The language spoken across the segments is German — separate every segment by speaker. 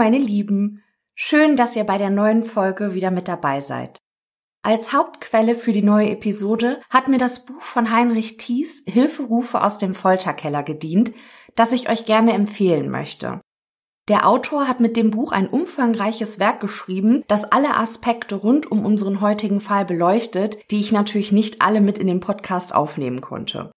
Speaker 1: meine Lieben. Schön, dass ihr bei der neuen Folge wieder mit dabei seid. Als Hauptquelle für die neue Episode hat mir das Buch von Heinrich Thies Hilferufe aus dem Folterkeller gedient, das ich euch gerne empfehlen möchte. Der Autor hat mit dem Buch ein umfangreiches Werk geschrieben, das alle Aspekte rund um unseren heutigen Fall beleuchtet, die ich natürlich nicht alle mit in den Podcast aufnehmen konnte.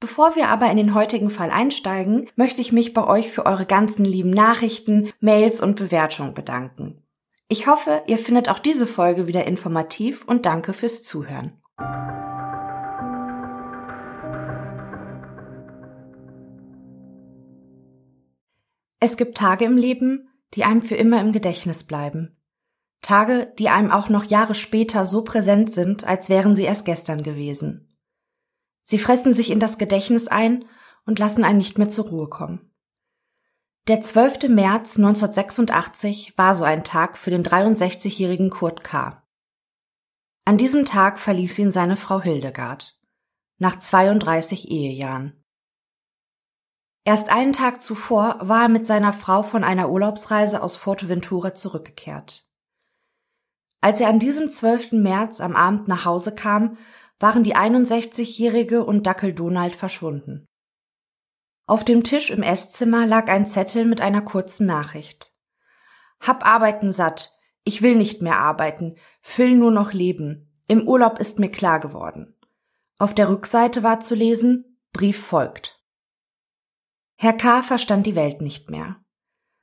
Speaker 1: Bevor wir aber in den heutigen Fall einsteigen, möchte ich mich bei euch für eure ganzen lieben Nachrichten, Mails und Bewertungen bedanken. Ich hoffe, ihr findet auch diese Folge wieder informativ und danke fürs Zuhören. Es gibt Tage im Leben, die einem für immer im Gedächtnis bleiben. Tage, die einem auch noch Jahre später so präsent sind, als wären sie erst gestern gewesen. Sie fressen sich in das Gedächtnis ein und lassen einen nicht mehr zur Ruhe kommen. Der 12. März 1986 war so ein Tag für den 63-jährigen Kurt K. An diesem Tag verließ ihn seine Frau Hildegard. Nach 32 Ehejahren. Erst einen Tag zuvor war er mit seiner Frau von einer Urlaubsreise aus Forteventura zurückgekehrt. Als er an diesem 12. März am Abend nach Hause kam, waren die 61-Jährige und Dackel Donald verschwunden. Auf dem Tisch im Esszimmer lag ein Zettel mit einer kurzen Nachricht. Hab Arbeiten satt. Ich will nicht mehr arbeiten. Will nur noch leben. Im Urlaub ist mir klar geworden. Auf der Rückseite war zu lesen, Brief folgt. Herr K. verstand die Welt nicht mehr.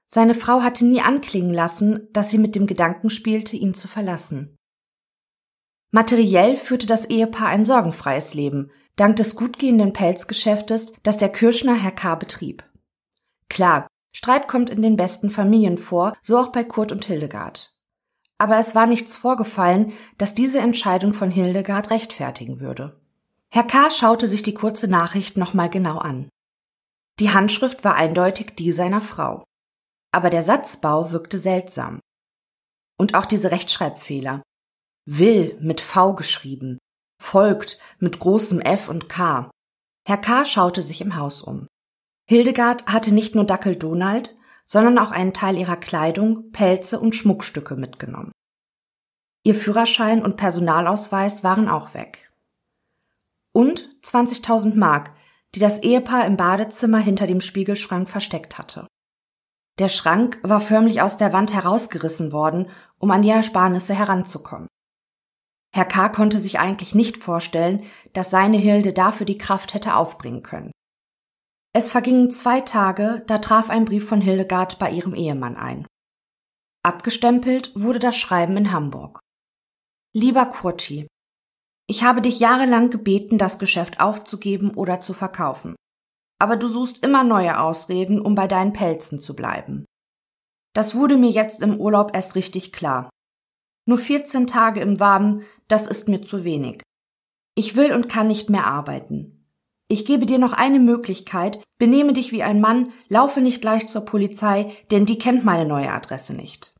Speaker 1: Seine Frau hatte nie anklingen lassen, dass sie mit dem Gedanken spielte, ihn zu verlassen. Materiell führte das Ehepaar ein sorgenfreies Leben, dank des gut gehenden Pelzgeschäftes, das der Kirschner Herr K. betrieb. Klar, Streit kommt in den besten Familien vor, so auch bei Kurt und Hildegard. Aber es war nichts vorgefallen, das diese Entscheidung von Hildegard rechtfertigen würde. Herr K. schaute sich die kurze Nachricht nochmal genau an. Die Handschrift war eindeutig die seiner Frau. Aber der Satzbau wirkte seltsam. Und auch diese Rechtschreibfehler. Will mit V geschrieben, folgt mit großem F und K. Herr K. schaute sich im Haus um. Hildegard hatte nicht nur Dackel Donald, sondern auch einen Teil ihrer Kleidung, Pelze und Schmuckstücke mitgenommen. Ihr Führerschein und Personalausweis waren auch weg. Und 20.000 Mark, die das Ehepaar im Badezimmer hinter dem Spiegelschrank versteckt hatte. Der Schrank war förmlich aus der Wand herausgerissen worden, um an die Ersparnisse heranzukommen. Herr K. konnte sich eigentlich nicht vorstellen, dass seine Hilde dafür die Kraft hätte aufbringen können. Es vergingen zwei Tage, da traf ein Brief von Hildegard bei ihrem Ehemann ein. Abgestempelt wurde das Schreiben in Hamburg. Lieber Kurti, ich habe dich jahrelang gebeten, das Geschäft aufzugeben oder zu verkaufen. Aber du suchst immer neue Ausreden, um bei deinen Pelzen zu bleiben. Das wurde mir jetzt im Urlaub erst richtig klar. Nur 14 Tage im Warmen, das ist mir zu wenig. Ich will und kann nicht mehr arbeiten. Ich gebe dir noch eine Möglichkeit, benehme dich wie ein Mann, laufe nicht gleich zur Polizei, denn die kennt meine neue Adresse nicht.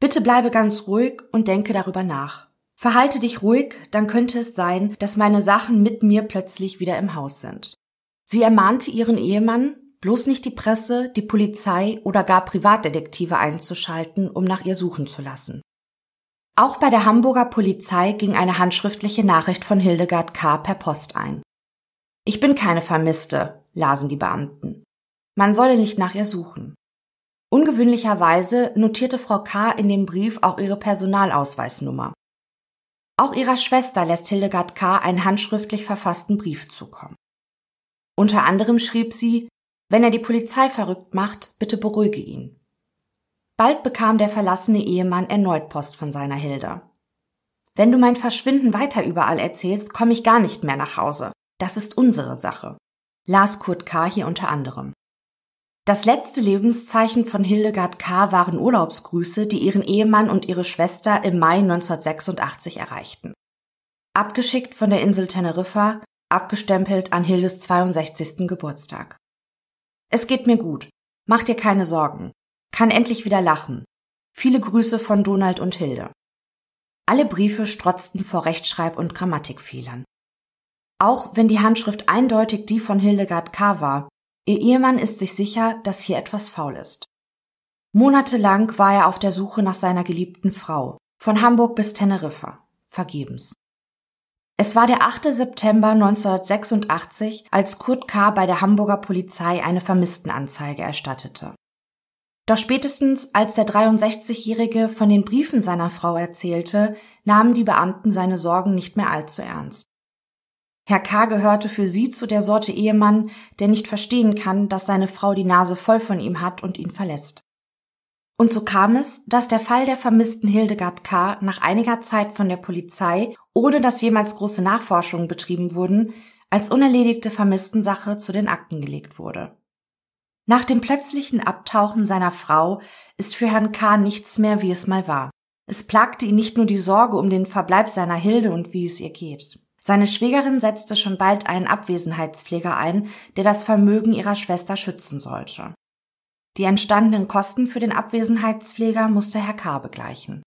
Speaker 1: Bitte bleibe ganz ruhig und denke darüber nach. Verhalte dich ruhig, dann könnte es sein, dass meine Sachen mit mir plötzlich wieder im Haus sind. Sie ermahnte ihren Ehemann, bloß nicht die Presse, die Polizei oder gar Privatdetektive einzuschalten, um nach ihr suchen zu lassen. Auch bei der Hamburger Polizei ging eine handschriftliche Nachricht von Hildegard K. per Post ein. Ich bin keine Vermisste, lasen die Beamten. Man solle nicht nach ihr suchen. Ungewöhnlicherweise notierte Frau K. in dem Brief auch ihre Personalausweisnummer. Auch ihrer Schwester lässt Hildegard K. einen handschriftlich verfassten Brief zukommen. Unter anderem schrieb sie, wenn er die Polizei verrückt macht, bitte beruhige ihn. Bald bekam der verlassene Ehemann erneut Post von seiner Hilda. Wenn du mein Verschwinden weiter überall erzählst, komme ich gar nicht mehr nach Hause. Das ist unsere Sache. Las Kurt K. hier unter anderem. Das letzte Lebenszeichen von Hildegard K. waren Urlaubsgrüße, die ihren Ehemann und ihre Schwester im Mai 1986 erreichten. Abgeschickt von der Insel Teneriffa, abgestempelt an Hildes 62. Geburtstag. Es geht mir gut. Mach dir keine Sorgen. Kann endlich wieder lachen. Viele Grüße von Donald und Hilde. Alle Briefe strotzten vor Rechtschreib- und Grammatikfehlern. Auch wenn die Handschrift eindeutig die von Hildegard K. war, ihr Ehemann ist sich sicher, dass hier etwas faul ist. Monatelang war er auf der Suche nach seiner geliebten Frau, von Hamburg bis Teneriffa, vergebens. Es war der 8. September 1986, als Kurt K. bei der Hamburger Polizei eine Vermisstenanzeige erstattete. Doch spätestens als der 63-Jährige von den Briefen seiner Frau erzählte, nahmen die Beamten seine Sorgen nicht mehr allzu ernst. Herr K. gehörte für sie zu der Sorte Ehemann, der nicht verstehen kann, dass seine Frau die Nase voll von ihm hat und ihn verlässt. Und so kam es, dass der Fall der vermissten Hildegard K. nach einiger Zeit von der Polizei, ohne dass jemals große Nachforschungen betrieben wurden, als unerledigte Vermisstensache zu den Akten gelegt wurde. Nach dem plötzlichen Abtauchen seiner Frau ist für Herrn K. nichts mehr, wie es mal war. Es plagte ihn nicht nur die Sorge um den Verbleib seiner Hilde und wie es ihr geht. Seine Schwägerin setzte schon bald einen Abwesenheitspfleger ein, der das Vermögen ihrer Schwester schützen sollte. Die entstandenen Kosten für den Abwesenheitspfleger musste Herr K. begleichen.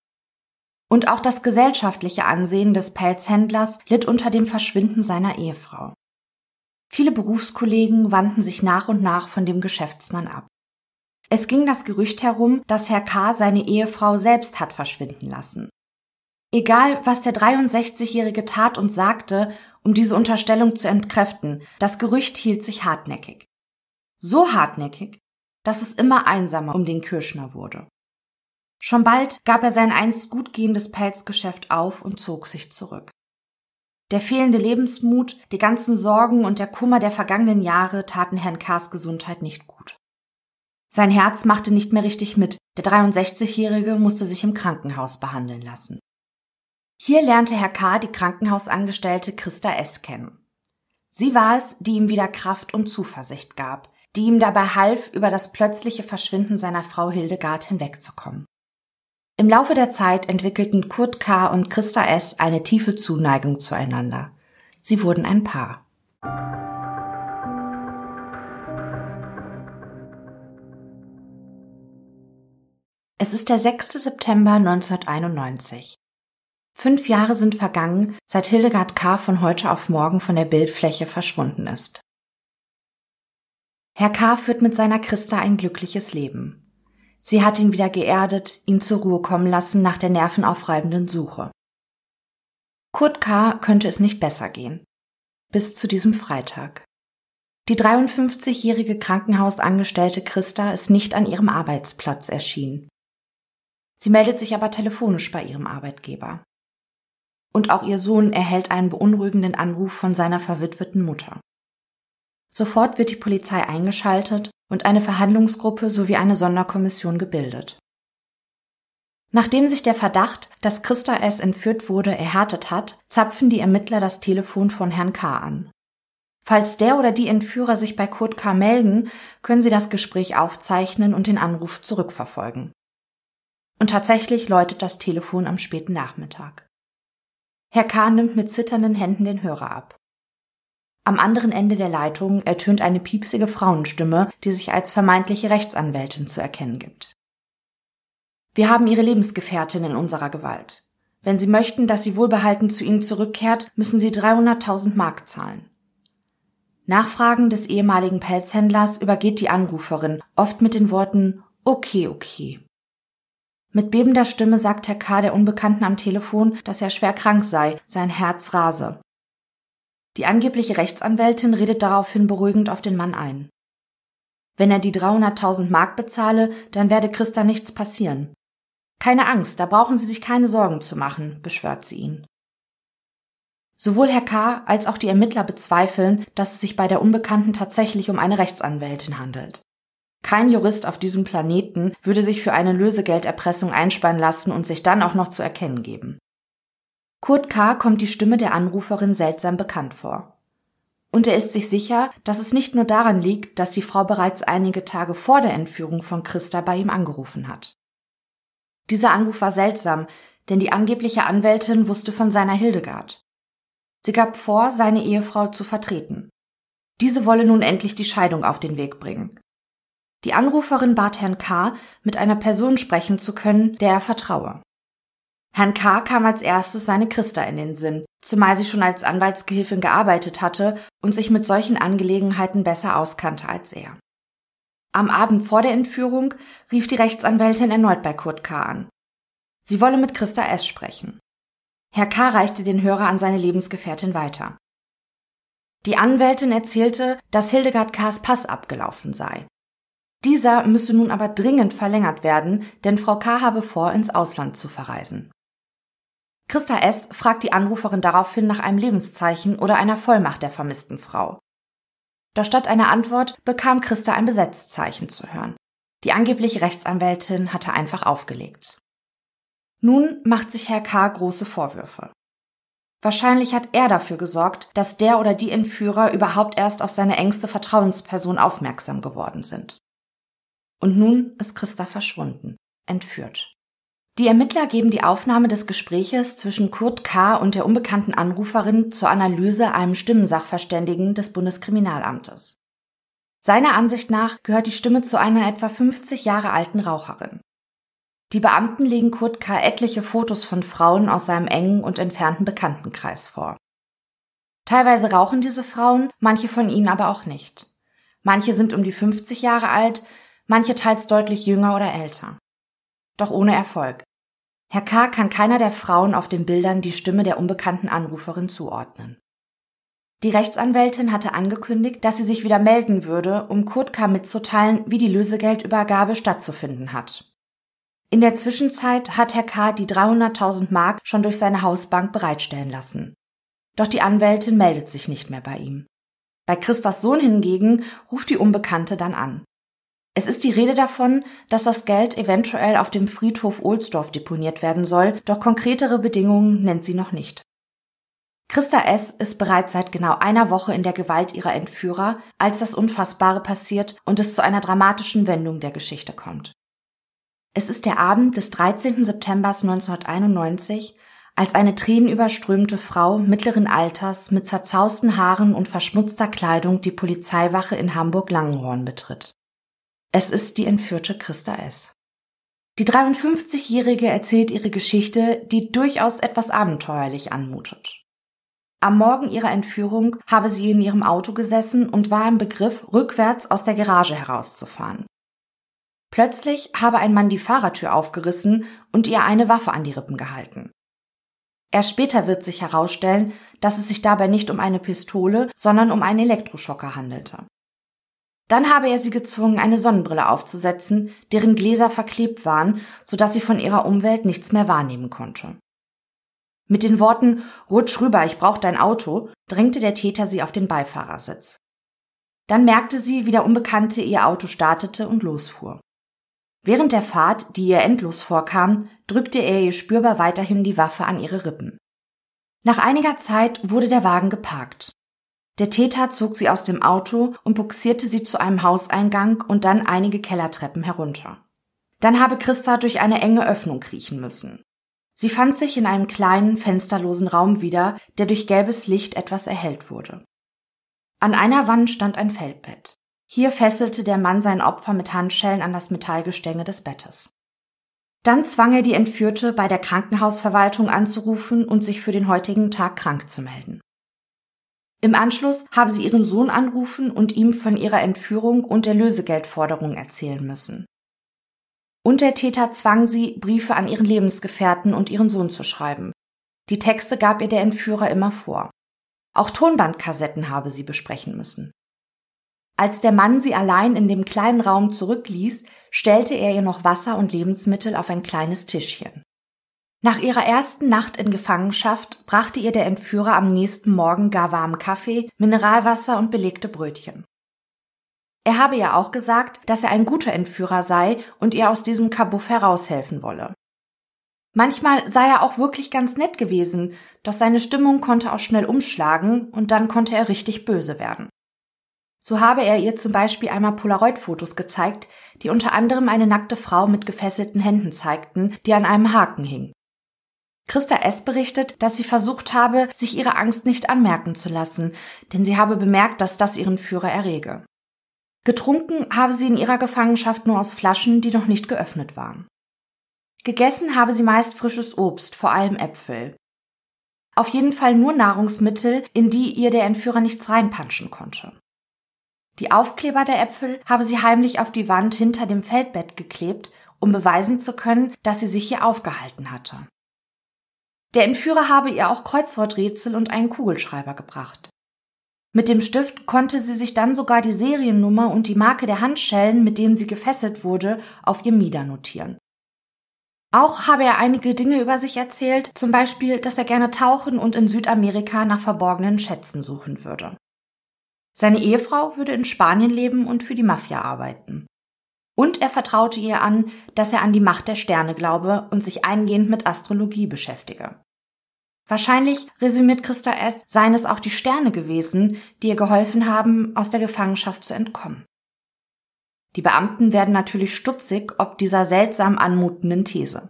Speaker 1: Und auch das gesellschaftliche Ansehen des Pelzhändlers litt unter dem Verschwinden seiner Ehefrau. Viele Berufskollegen wandten sich nach und nach von dem Geschäftsmann ab. Es ging das Gerücht herum, dass Herr K. seine Ehefrau selbst hat verschwinden lassen. Egal, was der 63-Jährige tat und sagte, um diese Unterstellung zu entkräften, das Gerücht hielt sich hartnäckig. So hartnäckig, dass es immer einsamer um den Kirschner wurde. Schon bald gab er sein einst gut gehendes Pelzgeschäft auf und zog sich zurück. Der fehlende Lebensmut, die ganzen Sorgen und der Kummer der vergangenen Jahre taten Herrn Kars Gesundheit nicht gut. Sein Herz machte nicht mehr richtig mit, der 63-Jährige musste sich im Krankenhaus behandeln lassen. Hier lernte Herr K. die Krankenhausangestellte Christa S. kennen. Sie war es, die ihm wieder Kraft und Zuversicht gab, die ihm dabei half, über das plötzliche Verschwinden seiner Frau Hildegard hinwegzukommen. Im Laufe der Zeit entwickelten Kurt K. und Christa S. eine tiefe Zuneigung zueinander. Sie wurden ein Paar. Es ist der 6. September 1991. Fünf Jahre sind vergangen, seit Hildegard K. von heute auf morgen von der Bildfläche verschwunden ist. Herr K. führt mit seiner Christa ein glückliches Leben. Sie hat ihn wieder geerdet, ihn zur Ruhe kommen lassen nach der nervenaufreibenden Suche. Kurt K. könnte es nicht besser gehen. Bis zu diesem Freitag. Die 53-jährige Krankenhausangestellte Christa ist nicht an ihrem Arbeitsplatz erschienen. Sie meldet sich aber telefonisch bei ihrem Arbeitgeber. Und auch ihr Sohn erhält einen beunruhigenden Anruf von seiner verwitweten Mutter. Sofort wird die Polizei eingeschaltet und eine Verhandlungsgruppe sowie eine Sonderkommission gebildet. Nachdem sich der Verdacht, dass Christa S. entführt wurde, erhärtet hat, zapfen die Ermittler das Telefon von Herrn K. an. Falls der oder die Entführer sich bei Kurt K. melden, können sie das Gespräch aufzeichnen und den Anruf zurückverfolgen. Und tatsächlich läutet das Telefon am späten Nachmittag. Herr K. nimmt mit zitternden Händen den Hörer ab. Am anderen Ende der Leitung ertönt eine piepsige Frauenstimme, die sich als vermeintliche Rechtsanwältin zu erkennen gibt. Wir haben Ihre Lebensgefährtin in unserer Gewalt. Wenn Sie möchten, dass sie wohlbehalten zu Ihnen zurückkehrt, müssen Sie 300.000 Mark zahlen. Nachfragen des ehemaligen Pelzhändlers übergeht die Anruferin, oft mit den Worten Okay, okay. Mit bebender Stimme sagt Herr K. der Unbekannten am Telefon, dass er schwer krank sei, sein Herz rase. Die angebliche Rechtsanwältin redet daraufhin beruhigend auf den Mann ein. Wenn er die 300.000 Mark bezahle, dann werde Christa nichts passieren. Keine Angst, da brauchen Sie sich keine Sorgen zu machen, beschwört sie ihn. Sowohl Herr K. als auch die Ermittler bezweifeln, dass es sich bei der Unbekannten tatsächlich um eine Rechtsanwältin handelt. Kein Jurist auf diesem Planeten würde sich für eine Lösegelderpressung einspannen lassen und sich dann auch noch zu erkennen geben. Kurt K. kommt die Stimme der Anruferin seltsam bekannt vor. Und er ist sich sicher, dass es nicht nur daran liegt, dass die Frau bereits einige Tage vor der Entführung von Christa bei ihm angerufen hat. Dieser Anruf war seltsam, denn die angebliche Anwältin wusste von seiner Hildegard. Sie gab vor, seine Ehefrau zu vertreten. Diese wolle nun endlich die Scheidung auf den Weg bringen. Die Anruferin bat Herrn K., mit einer Person sprechen zu können, der er vertraue. Herrn K. kam als erstes seine Christa in den Sinn, zumal sie schon als Anwaltsgehilfin gearbeitet hatte und sich mit solchen Angelegenheiten besser auskannte als er. Am Abend vor der Entführung rief die Rechtsanwältin erneut bei Kurt K. an. Sie wolle mit Christa S. sprechen. Herr K. reichte den Hörer an seine Lebensgefährtin weiter. Die Anwältin erzählte, dass Hildegard K.'s Pass abgelaufen sei. Dieser müsse nun aber dringend verlängert werden, denn Frau K. habe vor, ins Ausland zu verreisen. Christa S. fragt die Anruferin daraufhin nach einem Lebenszeichen oder einer Vollmacht der vermissten Frau. Doch statt einer Antwort bekam Christa ein Besetzzeichen zu hören. Die angebliche Rechtsanwältin hatte einfach aufgelegt. Nun macht sich Herr K. große Vorwürfe. Wahrscheinlich hat er dafür gesorgt, dass der oder die Entführer überhaupt erst auf seine engste Vertrauensperson aufmerksam geworden sind. Und nun ist Christa verschwunden, entführt. Die Ermittler geben die Aufnahme des Gespräches zwischen Kurt K. und der unbekannten Anruferin zur Analyse einem Stimmensachverständigen des Bundeskriminalamtes. Seiner Ansicht nach gehört die Stimme zu einer etwa 50 Jahre alten Raucherin. Die Beamten legen Kurt K. etliche Fotos von Frauen aus seinem engen und entfernten Bekanntenkreis vor. Teilweise rauchen diese Frauen, manche von ihnen aber auch nicht. Manche sind um die 50 Jahre alt, manche teils deutlich jünger oder älter. Doch ohne Erfolg. Herr K. kann keiner der Frauen auf den Bildern die Stimme der unbekannten Anruferin zuordnen. Die Rechtsanwältin hatte angekündigt, dass sie sich wieder melden würde, um Kurt K. mitzuteilen, wie die Lösegeldübergabe stattzufinden hat. In der Zwischenzeit hat Herr K. die 300.000 Mark schon durch seine Hausbank bereitstellen lassen. Doch die Anwältin meldet sich nicht mehr bei ihm. Bei Christas Sohn hingegen ruft die Unbekannte dann an. Es ist die Rede davon, dass das Geld eventuell auf dem Friedhof Ohlsdorf deponiert werden soll, doch konkretere Bedingungen nennt sie noch nicht. Christa S. ist bereits seit genau einer Woche in der Gewalt ihrer Entführer, als das Unfassbare passiert und es zu einer dramatischen Wendung der Geschichte kommt. Es ist der Abend des 13. September 1991, als eine tränenüberströmte Frau mittleren Alters mit zerzausten Haaren und verschmutzter Kleidung die Polizeiwache in Hamburg-Langenhorn betritt. Es ist die entführte Christa S. Die 53-Jährige erzählt ihre Geschichte, die durchaus etwas abenteuerlich anmutet. Am Morgen ihrer Entführung habe sie in ihrem Auto gesessen und war im Begriff, rückwärts aus der Garage herauszufahren. Plötzlich habe ein Mann die Fahrertür aufgerissen und ihr eine Waffe an die Rippen gehalten. Erst später wird sich herausstellen, dass es sich dabei nicht um eine Pistole, sondern um einen Elektroschocker handelte. Dann habe er sie gezwungen, eine Sonnenbrille aufzusetzen, deren Gläser verklebt waren, so dass sie von ihrer Umwelt nichts mehr wahrnehmen konnte. Mit den Worten Rutsch rüber, ich brauch dein Auto, drängte der Täter sie auf den Beifahrersitz. Dann merkte sie, wie der Unbekannte ihr Auto startete und losfuhr. Während der Fahrt, die ihr endlos vorkam, drückte er ihr spürbar weiterhin die Waffe an ihre Rippen. Nach einiger Zeit wurde der Wagen geparkt. Der Täter zog sie aus dem Auto und buxierte sie zu einem Hauseingang und dann einige Kellertreppen herunter. Dann habe Christa durch eine enge Öffnung kriechen müssen. Sie fand sich in einem kleinen, fensterlosen Raum wieder, der durch gelbes Licht etwas erhellt wurde. An einer Wand stand ein Feldbett. Hier fesselte der Mann sein Opfer mit Handschellen an das Metallgestänge des Bettes. Dann zwang er die Entführte, bei der Krankenhausverwaltung anzurufen und sich für den heutigen Tag krank zu melden. Im Anschluss habe sie ihren Sohn anrufen und ihm von ihrer Entführung und der Lösegeldforderung erzählen müssen. Und der Täter zwang sie, Briefe an ihren Lebensgefährten und ihren Sohn zu schreiben. Die Texte gab ihr der Entführer immer vor. Auch Tonbandkassetten habe sie besprechen müssen. Als der Mann sie allein in dem kleinen Raum zurückließ, stellte er ihr noch Wasser und Lebensmittel auf ein kleines Tischchen. Nach ihrer ersten Nacht in Gefangenschaft brachte ihr der Entführer am nächsten Morgen gar warmen Kaffee, Mineralwasser und belegte Brötchen. Er habe ihr auch gesagt, dass er ein guter Entführer sei und ihr aus diesem Kabuff heraushelfen wolle. Manchmal sei er auch wirklich ganz nett gewesen, doch seine Stimmung konnte auch schnell umschlagen und dann konnte er richtig böse werden. So habe er ihr zum Beispiel einmal Polaroid-Fotos gezeigt, die unter anderem eine nackte Frau mit gefesselten Händen zeigten, die an einem Haken hing. Christa S. berichtet, dass sie versucht habe, sich ihre Angst nicht anmerken zu lassen, denn sie habe bemerkt, dass das ihren Führer errege. Getrunken habe sie in ihrer Gefangenschaft nur aus Flaschen, die noch nicht geöffnet waren. Gegessen habe sie meist frisches Obst, vor allem Äpfel. Auf jeden Fall nur Nahrungsmittel, in die ihr der Entführer nichts reinpanschen konnte. Die Aufkleber der Äpfel habe sie heimlich auf die Wand hinter dem Feldbett geklebt, um beweisen zu können, dass sie sich hier aufgehalten hatte. Der Entführer habe ihr auch Kreuzworträtsel und einen Kugelschreiber gebracht. Mit dem Stift konnte sie sich dann sogar die Seriennummer und die Marke der Handschellen, mit denen sie gefesselt wurde, auf ihr Mieder notieren. Auch habe er einige Dinge über sich erzählt, zum Beispiel, dass er gerne tauchen und in Südamerika nach verborgenen Schätzen suchen würde. Seine Ehefrau würde in Spanien leben und für die Mafia arbeiten. Und er vertraute ihr an, dass er an die Macht der Sterne glaube und sich eingehend mit Astrologie beschäftige. Wahrscheinlich, resümiert Christa S., seien es auch die Sterne gewesen, die ihr geholfen haben, aus der Gefangenschaft zu entkommen. Die Beamten werden natürlich stutzig ob dieser seltsam anmutenden These.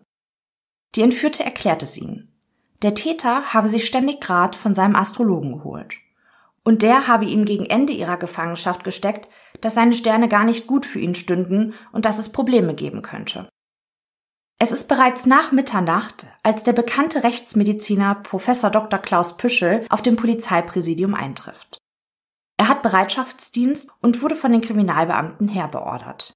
Speaker 1: Die Entführte erklärt es ihnen. Der Täter habe sich ständig Rat von seinem Astrologen geholt. Und der habe ihm gegen Ende ihrer Gefangenschaft gesteckt, dass seine Sterne gar nicht gut für ihn stünden und dass es Probleme geben könnte. Es ist bereits nach Mitternacht, als der bekannte Rechtsmediziner Professor Dr. Klaus Püschel auf dem Polizeipräsidium eintrifft. Er hat Bereitschaftsdienst und wurde von den Kriminalbeamten herbeordert.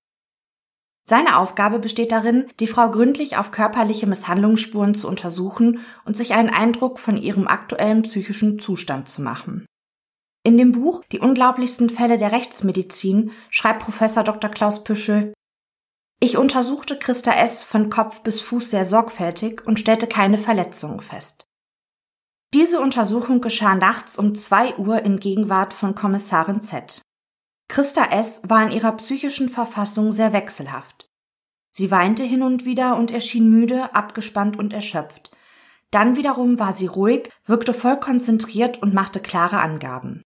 Speaker 1: Seine Aufgabe besteht darin, die Frau gründlich auf körperliche Misshandlungsspuren zu untersuchen und sich einen Eindruck von ihrem aktuellen psychischen Zustand zu machen. In dem Buch Die unglaublichsten Fälle der Rechtsmedizin schreibt Professor Dr. Klaus Püschel Ich untersuchte Christa S. von Kopf bis Fuß sehr sorgfältig und stellte keine Verletzungen fest. Diese Untersuchung geschah nachts um zwei Uhr in Gegenwart von Kommissarin Z. Christa S. war in ihrer psychischen Verfassung sehr wechselhaft. Sie weinte hin und wieder und erschien müde, abgespannt und erschöpft. Dann wiederum war sie ruhig, wirkte voll konzentriert und machte klare Angaben.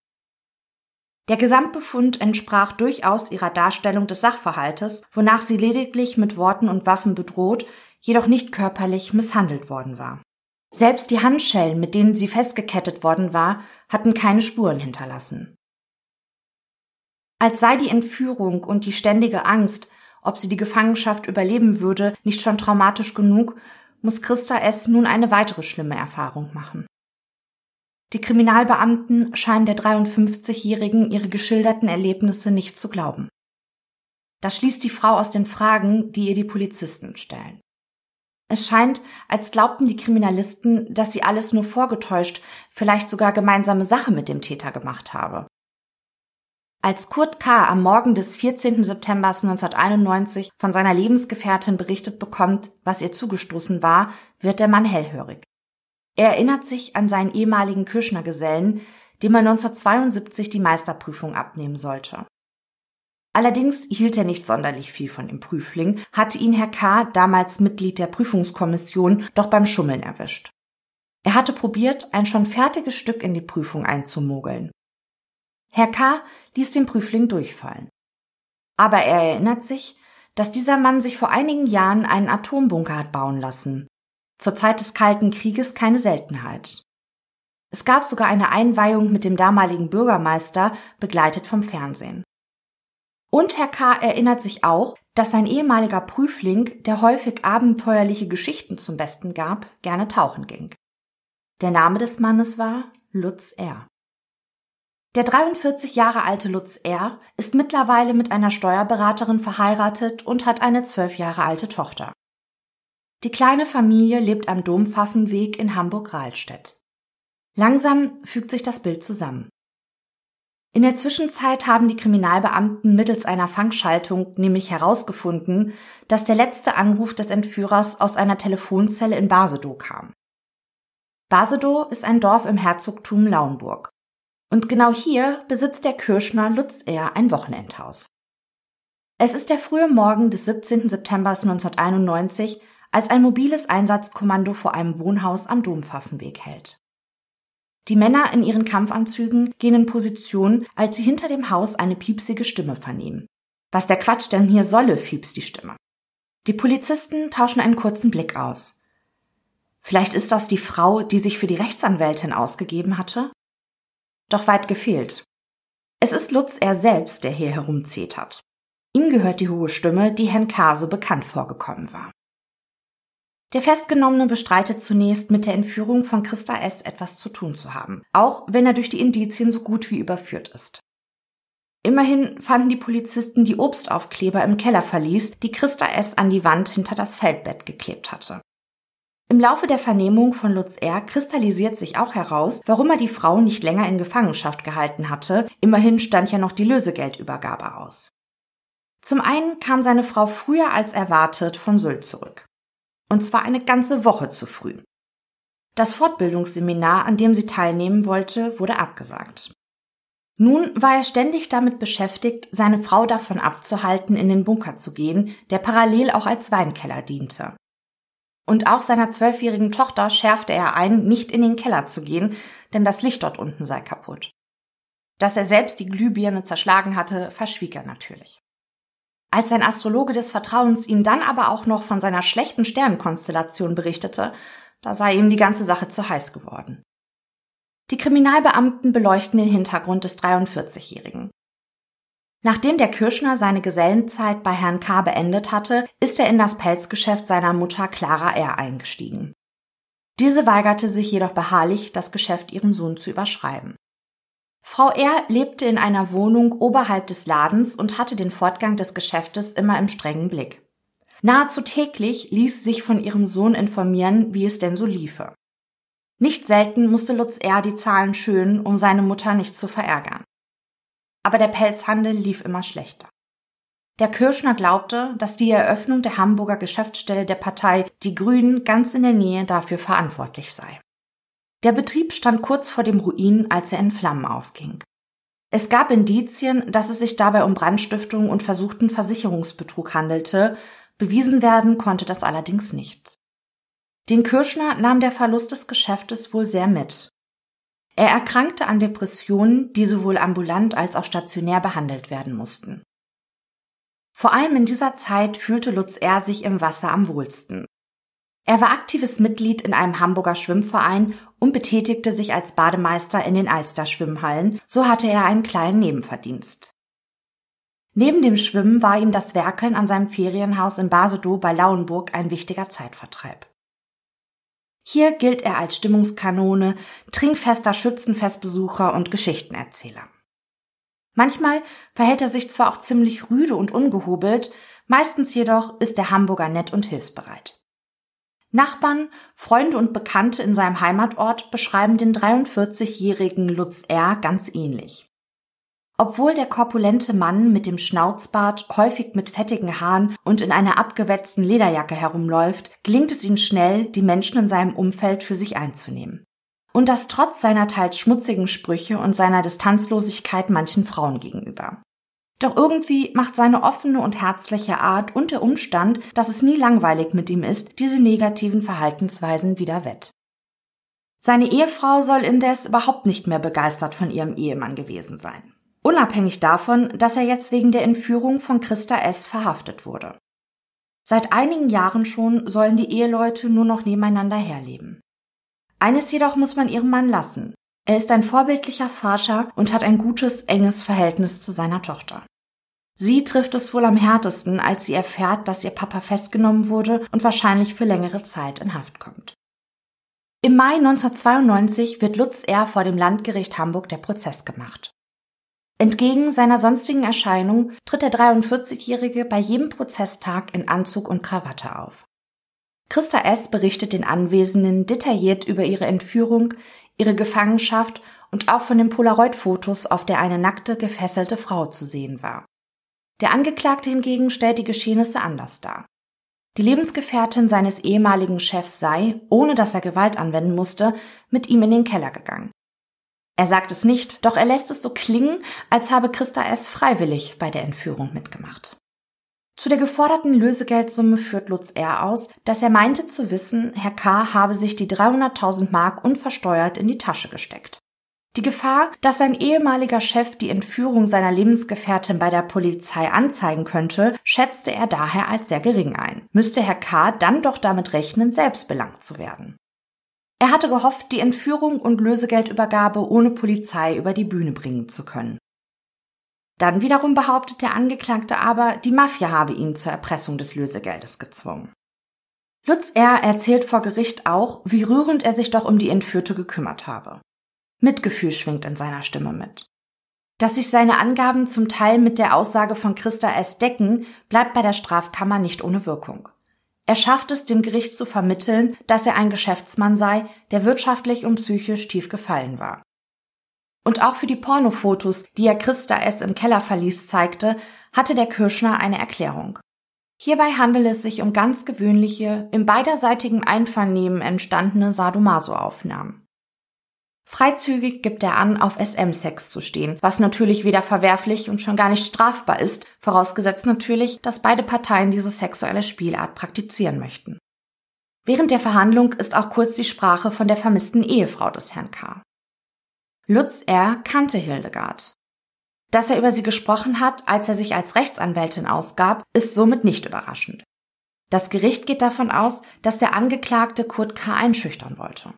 Speaker 1: Der Gesamtbefund entsprach durchaus ihrer Darstellung des Sachverhaltes, wonach sie lediglich mit Worten und Waffen bedroht, jedoch nicht körperlich misshandelt worden war. Selbst die Handschellen, mit denen sie festgekettet worden war, hatten keine Spuren hinterlassen. Als sei die Entführung und die ständige Angst, ob sie die Gefangenschaft überleben würde, nicht schon traumatisch genug, muss Christa S. nun eine weitere schlimme Erfahrung machen. Die Kriminalbeamten scheinen der 53-Jährigen ihre geschilderten Erlebnisse nicht zu glauben. Das schließt die Frau aus den Fragen, die ihr die Polizisten stellen. Es scheint, als glaubten die Kriminalisten, dass sie alles nur vorgetäuscht, vielleicht sogar gemeinsame Sache mit dem Täter gemacht habe. Als Kurt K. am Morgen des 14. September 1991 von seiner Lebensgefährtin berichtet bekommt, was ihr zugestoßen war, wird der Mann hellhörig. Er erinnert sich an seinen ehemaligen Kirschner-Gesellen, dem er 1972 die Meisterprüfung abnehmen sollte. Allerdings hielt er nicht sonderlich viel von dem Prüfling, hatte ihn Herr K., damals Mitglied der Prüfungskommission, doch beim Schummeln erwischt. Er hatte probiert, ein schon fertiges Stück in die Prüfung einzumogeln. Herr K. ließ den Prüfling durchfallen. Aber er erinnert sich, dass dieser Mann sich vor einigen Jahren einen Atombunker hat bauen lassen zur Zeit des Kalten Krieges keine Seltenheit. Es gab sogar eine Einweihung mit dem damaligen Bürgermeister, begleitet vom Fernsehen. Und Herr K. erinnert sich auch, dass sein ehemaliger Prüfling, der häufig abenteuerliche Geschichten zum Besten gab, gerne tauchen ging. Der Name des Mannes war Lutz R. Der 43 Jahre alte Lutz R. ist mittlerweile mit einer Steuerberaterin verheiratet und hat eine zwölf Jahre alte Tochter. Die kleine Familie lebt am Dompfaffenweg in Hamburg-Rahlstedt. Langsam fügt sich das Bild zusammen. In der Zwischenzeit haben die Kriminalbeamten mittels einer Fangschaltung nämlich herausgefunden, dass der letzte Anruf des Entführers aus einer Telefonzelle in Basedow kam. Basedow ist ein Dorf im Herzogtum Lauenburg. Und genau hier besitzt der Kirschner Lutz Ehr ein Wochenendhaus. Es ist der frühe Morgen des 17. September 1991, als ein mobiles Einsatzkommando vor einem Wohnhaus am Dompfaffenweg hält. Die Männer in ihren Kampfanzügen gehen in Position, als sie hinter dem Haus eine piepsige Stimme vernehmen. Was der Quatsch denn hier solle, fiebst die Stimme. Die Polizisten tauschen einen kurzen Blick aus. Vielleicht ist das die Frau, die sich für die Rechtsanwältin ausgegeben hatte? Doch weit gefehlt. Es ist Lutz er selbst, der hier herumzetert. Ihm gehört die hohe Stimme, die Herrn K. so bekannt vorgekommen war. Der Festgenommene bestreitet zunächst, mit der Entführung von Christa S. etwas zu tun zu haben, auch wenn er durch die Indizien so gut wie überführt ist. Immerhin fanden die Polizisten die Obstaufkleber im Kellerverlies, die Christa S. an die Wand hinter das Feldbett geklebt hatte. Im Laufe der Vernehmung von Lutz R. kristallisiert sich auch heraus, warum er die Frau nicht länger in Gefangenschaft gehalten hatte. Immerhin stand ja noch die Lösegeldübergabe aus. Zum einen kam seine Frau früher als erwartet von Sylt zurück. Und zwar eine ganze Woche zu früh. Das Fortbildungsseminar, an dem sie teilnehmen wollte, wurde abgesagt. Nun war er ständig damit beschäftigt, seine Frau davon abzuhalten, in den Bunker zu gehen, der parallel auch als Weinkeller diente. Und auch seiner zwölfjährigen Tochter schärfte er ein, nicht in den Keller zu gehen, denn das Licht dort unten sei kaputt. Dass er selbst die Glühbirne zerschlagen hatte, verschwieg er natürlich. Als sein Astrologe des Vertrauens ihm dann aber auch noch von seiner schlechten Sternenkonstellation berichtete, da sei ihm die ganze Sache zu heiß geworden. Die Kriminalbeamten beleuchten den Hintergrund des 43-Jährigen. Nachdem der Kirschner seine Gesellenzeit bei Herrn K. beendet hatte, ist er in das Pelzgeschäft seiner Mutter Clara R. eingestiegen. Diese weigerte sich jedoch beharrlich, das Geschäft ihrem Sohn zu überschreiben. Frau R. lebte in einer Wohnung oberhalb des Ladens und hatte den Fortgang des Geschäftes immer im strengen Blick. Nahezu täglich ließ sich von ihrem Sohn informieren, wie es denn so liefe. Nicht selten musste Lutz R. die Zahlen schönen, um seine Mutter nicht zu verärgern. Aber der Pelzhandel lief immer schlechter. Der Kirschner glaubte, dass die Eröffnung der Hamburger Geschäftsstelle der Partei Die Grünen ganz in der Nähe dafür verantwortlich sei. Der Betrieb stand kurz vor dem Ruin, als er in Flammen aufging. Es gab Indizien, dass es sich dabei um Brandstiftung und versuchten Versicherungsbetrug handelte, bewiesen werden konnte das allerdings nicht. Den Kirschner nahm der Verlust des Geschäftes wohl sehr mit. Er erkrankte an Depressionen, die sowohl ambulant als auch stationär behandelt werden mussten. Vor allem in dieser Zeit fühlte Lutz R. sich im Wasser am wohlsten. Er war aktives Mitglied in einem Hamburger Schwimmverein und betätigte sich als Bademeister in den Alster-Schwimmhallen, so hatte er einen kleinen Nebenverdienst. Neben dem Schwimmen war ihm das Werkeln an seinem Ferienhaus in Basedow bei Lauenburg ein wichtiger Zeitvertreib. Hier gilt er als Stimmungskanone, trinkfester Schützenfestbesucher und Geschichtenerzähler. Manchmal verhält er sich zwar auch ziemlich rüde und ungehobelt, meistens jedoch ist der Hamburger nett und hilfsbereit. Nachbarn, Freunde und Bekannte in seinem Heimatort beschreiben den 43-jährigen Lutz R. ganz ähnlich. Obwohl der korpulente Mann mit dem Schnauzbart häufig mit fettigen Haaren und in einer abgewetzten Lederjacke herumläuft, gelingt es ihm schnell, die Menschen in seinem Umfeld für sich einzunehmen. Und das trotz seiner teils schmutzigen Sprüche und seiner Distanzlosigkeit manchen Frauen gegenüber. Doch irgendwie macht seine offene und herzliche Art und der Umstand, dass es nie langweilig mit ihm ist, diese negativen Verhaltensweisen wieder wett. Seine Ehefrau soll indes überhaupt nicht mehr begeistert von ihrem Ehemann gewesen sein. Unabhängig davon, dass er jetzt wegen der Entführung von Christa S. verhaftet wurde. Seit einigen Jahren schon sollen die Eheleute nur noch nebeneinander herleben. Eines jedoch muss man ihrem Mann lassen. Er ist ein vorbildlicher Vater und hat ein gutes, enges Verhältnis zu seiner Tochter. Sie trifft es wohl am härtesten, als sie erfährt, dass ihr Papa festgenommen wurde und wahrscheinlich für längere Zeit in Haft kommt. Im Mai 1992 wird Lutz R. vor dem Landgericht Hamburg der Prozess gemacht. Entgegen seiner sonstigen Erscheinung tritt der 43-Jährige bei jedem Prozesstag in Anzug und Krawatte auf. Christa S. berichtet den Anwesenden detailliert über ihre Entführung, ihre Gefangenschaft und auch von den Polaroid-Fotos, auf der eine nackte, gefesselte Frau zu sehen war. Der Angeklagte hingegen stellt die Geschehnisse anders dar. Die Lebensgefährtin seines ehemaligen Chefs sei, ohne dass er Gewalt anwenden musste, mit ihm in den Keller gegangen. Er sagt es nicht, doch er lässt es so klingen, als habe Christa S. freiwillig bei der Entführung mitgemacht. Zu der geforderten Lösegeldsumme führt Lutz R. aus, dass er meinte zu wissen, Herr K. habe sich die 300.000 Mark unversteuert in die Tasche gesteckt. Die Gefahr, dass sein ehemaliger Chef die Entführung seiner Lebensgefährtin bei der Polizei anzeigen könnte, schätzte er daher als sehr gering ein. Müsste Herr K. dann doch damit rechnen, selbst belangt zu werden. Er hatte gehofft, die Entführung und Lösegeldübergabe ohne Polizei über die Bühne bringen zu können. Dann wiederum behauptet der Angeklagte aber, die Mafia habe ihn zur Erpressung des Lösegeldes gezwungen. Lutz R. erzählt vor Gericht auch, wie rührend er sich doch um die Entführte gekümmert habe. Mitgefühl schwingt in seiner Stimme mit. Dass sich seine Angaben zum Teil mit der Aussage von Christa S. decken, bleibt bei der Strafkammer nicht ohne Wirkung. Er schafft es, dem Gericht zu vermitteln, dass er ein Geschäftsmann sei, der wirtschaftlich und psychisch tief gefallen war. Und auch für die Pornofotos, die er Christa S. im Keller verließ, zeigte, hatte der Kirschner eine Erklärung. Hierbei handelt es sich um ganz gewöhnliche, im beiderseitigen Einvernehmen entstandene Sadomaso-Aufnahmen. Freizügig gibt er an, auf SM-Sex zu stehen, was natürlich weder verwerflich und schon gar nicht strafbar ist, vorausgesetzt natürlich, dass beide Parteien diese sexuelle Spielart praktizieren möchten. Während der Verhandlung ist auch kurz die Sprache von der vermissten Ehefrau des Herrn K. Lutz R. kannte Hildegard. Dass er über sie gesprochen hat, als er sich als Rechtsanwältin ausgab, ist somit nicht überraschend. Das Gericht geht davon aus, dass der Angeklagte Kurt K. einschüchtern wollte.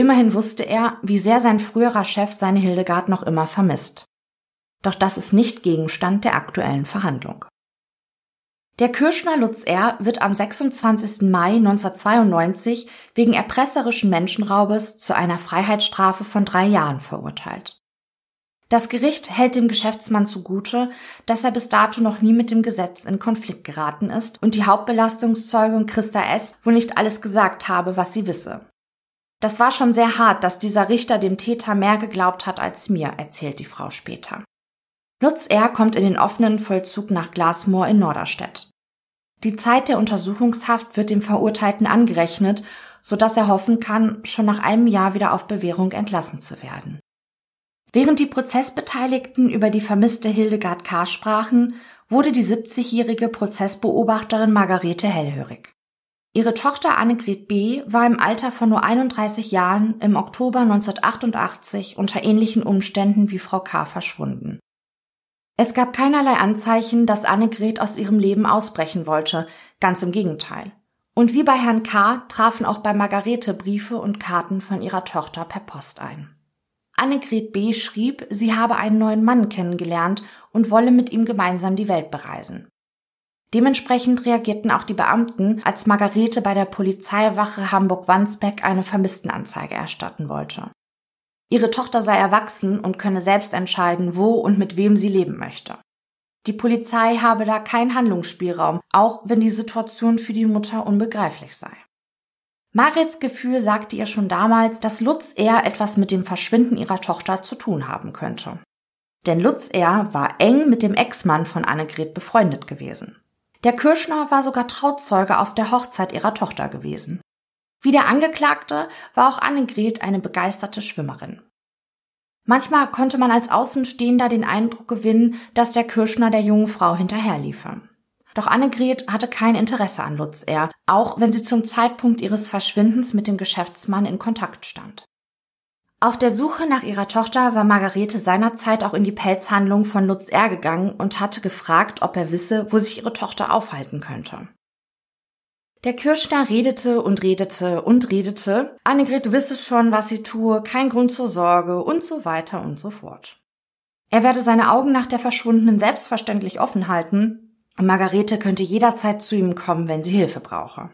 Speaker 1: Immerhin wusste er, wie sehr sein früherer Chef seine Hildegard noch immer vermisst. Doch das ist nicht Gegenstand der aktuellen Verhandlung. Der Kirschner Lutz R. wird am 26. Mai 1992 wegen erpresserischen Menschenraubes zu einer Freiheitsstrafe von drei Jahren verurteilt. Das Gericht hält dem Geschäftsmann zugute, dass er bis dato noch nie mit dem Gesetz in Konflikt geraten ist und die Hauptbelastungszeugin Christa S. wohl nicht alles gesagt habe, was sie wisse. Das war schon sehr hart, dass dieser Richter dem Täter mehr geglaubt hat als mir, erzählt die Frau später. Lutz R. kommt in den offenen Vollzug nach Glasmoor in Norderstedt. Die Zeit der Untersuchungshaft wird dem Verurteilten angerechnet, so dass er hoffen kann, schon nach einem Jahr wieder auf Bewährung entlassen zu werden. Während die Prozessbeteiligten über die vermisste Hildegard K. sprachen, wurde die 70-jährige Prozessbeobachterin Margarete hellhörig. Ihre Tochter Annegret B. war im Alter von nur 31 Jahren im Oktober 1988 unter ähnlichen Umständen wie Frau K. verschwunden. Es gab keinerlei Anzeichen, dass Annegret aus ihrem Leben ausbrechen wollte, ganz im Gegenteil. Und wie bei Herrn K. trafen auch bei Margarete Briefe und Karten von ihrer Tochter per Post ein. Annegret B. schrieb, sie habe einen neuen Mann kennengelernt und wolle mit ihm gemeinsam die Welt bereisen. Dementsprechend reagierten auch die Beamten, als Margarete bei der Polizeiwache Hamburg-Wandsbek eine Vermisstenanzeige erstatten wollte. Ihre Tochter sei erwachsen und könne selbst entscheiden, wo und mit wem sie leben möchte. Die Polizei habe da keinen Handlungsspielraum, auch wenn die Situation für die Mutter unbegreiflich sei. Margrets Gefühl sagte ihr schon damals, dass Lutz eher etwas mit dem Verschwinden ihrer Tochter zu tun haben könnte. Denn Lutz R. war eng mit dem Ex-Mann von Annegret befreundet gewesen. Der Kirschner war sogar Trauzeuge auf der Hochzeit ihrer Tochter gewesen. Wie der Angeklagte war auch Annegret eine begeisterte Schwimmerin. Manchmal konnte man als Außenstehender den Eindruck gewinnen, dass der Kirschner der jungen Frau hinterherliefe. Doch Annegret hatte kein Interesse an Lutz R., auch wenn sie zum Zeitpunkt ihres Verschwindens mit dem Geschäftsmann in Kontakt stand. Auf der Suche nach ihrer Tochter war Margarete seinerzeit auch in die Pelzhandlung von Lutz R. gegangen und hatte gefragt, ob er wisse, wo sich ihre Tochter aufhalten könnte. Der Kirschner redete und redete und redete. Annegret wisse schon, was sie tue, kein Grund zur Sorge und so weiter und so fort. Er werde seine Augen nach der Verschwundenen selbstverständlich offen halten Margarete könnte jederzeit zu ihm kommen, wenn sie Hilfe brauche.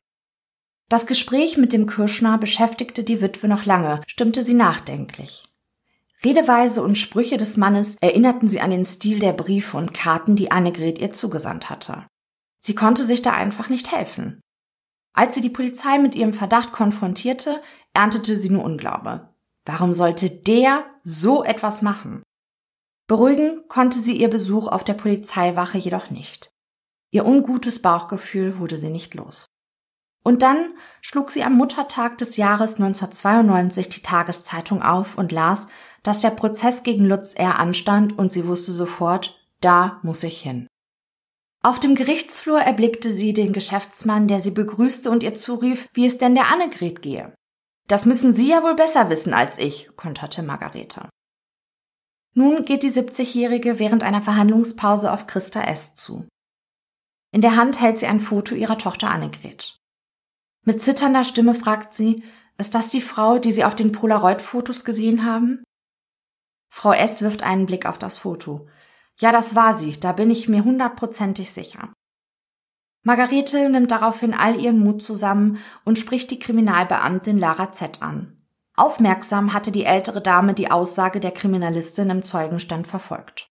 Speaker 1: Das Gespräch mit dem Kirschner beschäftigte die Witwe noch lange, stimmte sie nachdenklich. Redeweise und Sprüche des Mannes erinnerten sie an den Stil der Briefe und Karten, die Annegret ihr zugesandt hatte. Sie konnte sich da einfach nicht helfen. Als sie die Polizei mit ihrem Verdacht konfrontierte, erntete sie nur Unglaube. Warum sollte der so etwas machen? Beruhigen konnte sie ihr Besuch auf der Polizeiwache jedoch nicht. Ihr ungutes Bauchgefühl wurde sie nicht los. Und dann schlug sie am Muttertag des Jahres 1992 die Tageszeitung auf und las, dass der Prozess gegen Lutz R. anstand und sie wusste sofort, da muss ich hin. Auf dem Gerichtsflur erblickte sie den Geschäftsmann, der sie begrüßte und ihr zurief, wie es denn der Annegret gehe. Das müssen Sie ja wohl besser wissen als ich, konterte Margarete. Nun geht die 70-Jährige während einer Verhandlungspause auf Christa S. zu. In der Hand hält sie ein Foto ihrer Tochter Annegret. Mit zitternder Stimme fragt sie, ist das die Frau, die Sie auf den Polaroid-Fotos gesehen haben? Frau S. wirft einen Blick auf das Foto. Ja, das war sie, da bin ich mir hundertprozentig sicher. Margarete nimmt daraufhin all ihren Mut zusammen und spricht die Kriminalbeamtin Lara Z. an. Aufmerksam hatte die ältere Dame die Aussage der Kriminalistin im Zeugenstand verfolgt.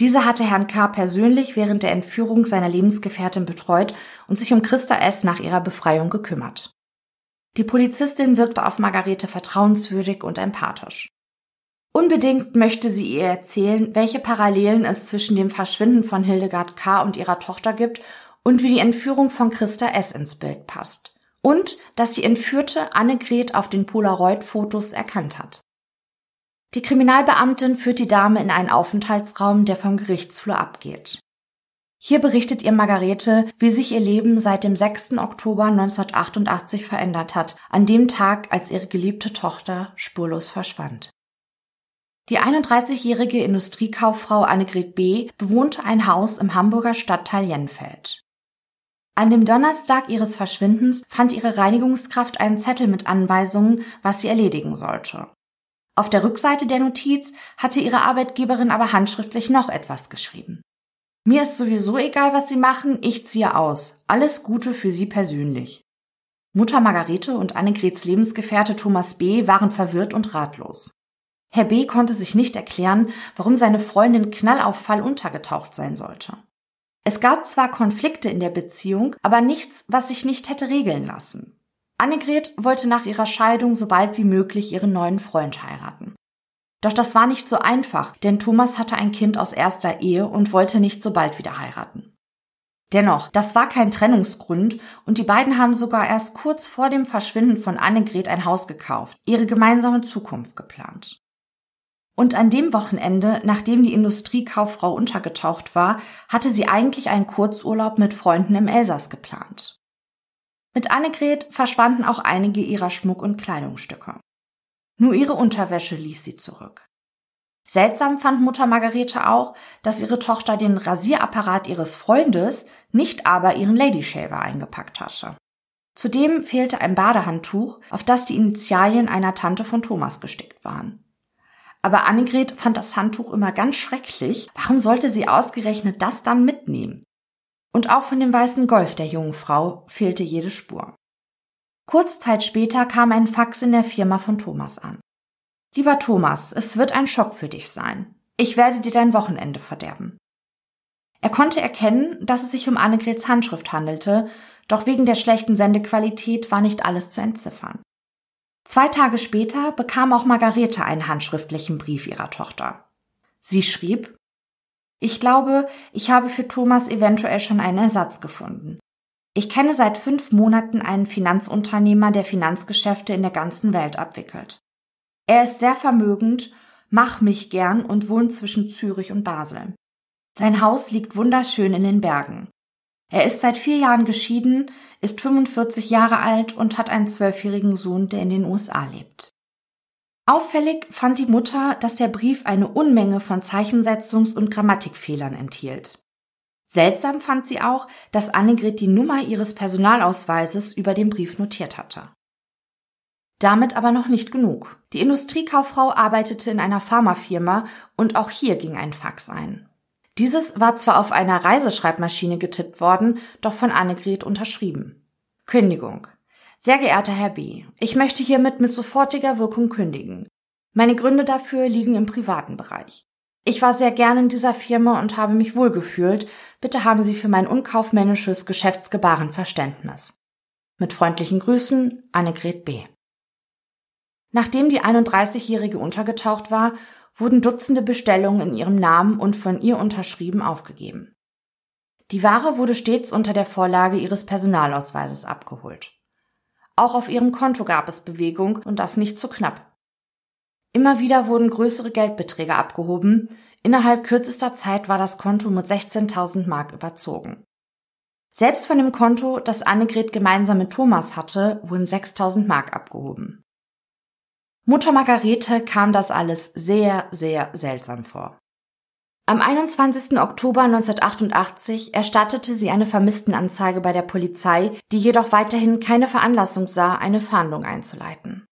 Speaker 1: Diese hatte Herrn K. persönlich während der Entführung seiner Lebensgefährtin betreut und sich um Christa S. nach ihrer Befreiung gekümmert. Die Polizistin wirkte auf Margarete vertrauenswürdig und empathisch. Unbedingt möchte sie ihr erzählen, welche Parallelen es zwischen dem Verschwinden von Hildegard K. und ihrer Tochter gibt und wie die Entführung von Christa S. ins Bild passt und dass die Entführte Annegret auf den Polaroid-Fotos erkannt hat. Die Kriminalbeamtin führt die Dame in einen Aufenthaltsraum, der vom Gerichtsflur abgeht. Hier berichtet ihr Margarete, wie sich ihr Leben seit dem 6. Oktober 1988 verändert hat, an dem Tag, als ihre geliebte Tochter spurlos verschwand. Die 31-jährige Industriekauffrau Annegret B. bewohnte ein Haus im Hamburger Stadtteil Jenfeld. An dem Donnerstag ihres Verschwindens fand ihre Reinigungskraft einen Zettel mit Anweisungen, was sie erledigen sollte. Auf der Rückseite der Notiz hatte ihre Arbeitgeberin aber handschriftlich noch etwas geschrieben. Mir ist sowieso egal, was Sie machen, ich ziehe aus. Alles Gute für Sie persönlich. Mutter Margarete und Annegrets Lebensgefährte Thomas B. waren verwirrt und ratlos. Herr B. konnte sich nicht erklären, warum seine Freundin knallauffall untergetaucht sein sollte. Es gab zwar Konflikte in der Beziehung, aber nichts, was sich nicht hätte regeln lassen. Annegret wollte nach ihrer Scheidung so bald wie möglich ihren neuen Freund heiraten. Doch das war nicht so einfach, denn Thomas hatte ein Kind aus erster Ehe und wollte nicht so bald wieder heiraten. Dennoch, das war kein Trennungsgrund und die beiden haben sogar erst kurz vor dem Verschwinden von Annegret ein Haus gekauft, ihre gemeinsame Zukunft geplant. Und an dem Wochenende, nachdem die Industriekauffrau untergetaucht war, hatte sie eigentlich einen Kurzurlaub mit Freunden im Elsass geplant. Mit Annegret verschwanden auch einige ihrer Schmuck- und Kleidungsstücke. Nur ihre Unterwäsche ließ sie zurück. Seltsam fand Mutter Margarete auch, dass ihre Tochter den Rasierapparat ihres Freundes, nicht aber ihren Ladyshaver eingepackt hatte. Zudem fehlte ein Badehandtuch, auf das die Initialien einer Tante von Thomas gestickt waren. Aber Annegret fand das Handtuch immer ganz schrecklich. Warum sollte sie ausgerechnet das dann mitnehmen? Und auch von dem weißen Golf der jungen Frau fehlte jede Spur. Kurz Zeit später kam ein Fax in der Firma von Thomas an. Lieber Thomas, es wird ein Schock für dich sein. Ich werde dir dein Wochenende verderben. Er konnte erkennen, dass es sich um Annegrets Handschrift handelte, doch wegen der schlechten Sendequalität war nicht alles zu entziffern. Zwei Tage später bekam auch Margarete einen handschriftlichen Brief ihrer Tochter. Sie schrieb Ich glaube, ich habe für Thomas eventuell schon einen Ersatz gefunden. Ich kenne seit fünf Monaten einen Finanzunternehmer, der Finanzgeschäfte in der ganzen Welt abwickelt. Er ist sehr vermögend, mach mich gern und wohnt zwischen Zürich und Basel. Sein Haus liegt wunderschön in den Bergen. Er ist seit vier Jahren geschieden, ist 45 Jahre alt und hat einen zwölfjährigen Sohn, der in den USA lebt. Auffällig fand die Mutter, dass der Brief eine Unmenge von Zeichensetzungs- und Grammatikfehlern enthielt. Seltsam fand sie auch, dass Annegret die Nummer ihres Personalausweises über dem Brief notiert hatte. Damit aber noch nicht genug. Die Industriekauffrau arbeitete in einer Pharmafirma und auch hier ging ein Fax ein. Dieses war zwar auf einer Reiseschreibmaschine getippt worden, doch von Annegret unterschrieben. Kündigung. Sehr geehrter Herr B., ich möchte hiermit mit sofortiger Wirkung kündigen. Meine Gründe dafür liegen im privaten Bereich. Ich war sehr gern in dieser Firma und habe mich wohlgefühlt. Bitte haben Sie für mein unkaufmännisches Geschäftsgebaren Verständnis. Mit freundlichen Grüßen, Annegret B. Nachdem die 31-Jährige untergetaucht war, wurden Dutzende Bestellungen in ihrem Namen und von ihr unterschrieben aufgegeben. Die Ware wurde stets unter der Vorlage ihres Personalausweises abgeholt. Auch auf ihrem Konto gab es Bewegung und das nicht zu knapp. Immer wieder wurden größere Geldbeträge abgehoben. Innerhalb kürzester Zeit war das Konto mit 16.000 Mark überzogen. Selbst von dem Konto, das Annegret gemeinsam mit Thomas hatte, wurden 6.000 Mark abgehoben. Mutter Margarete kam das alles sehr, sehr seltsam vor. Am 21. Oktober 1988 erstattete sie eine Vermisstenanzeige bei der Polizei, die jedoch weiterhin keine Veranlassung sah, eine Fahndung einzuleiten.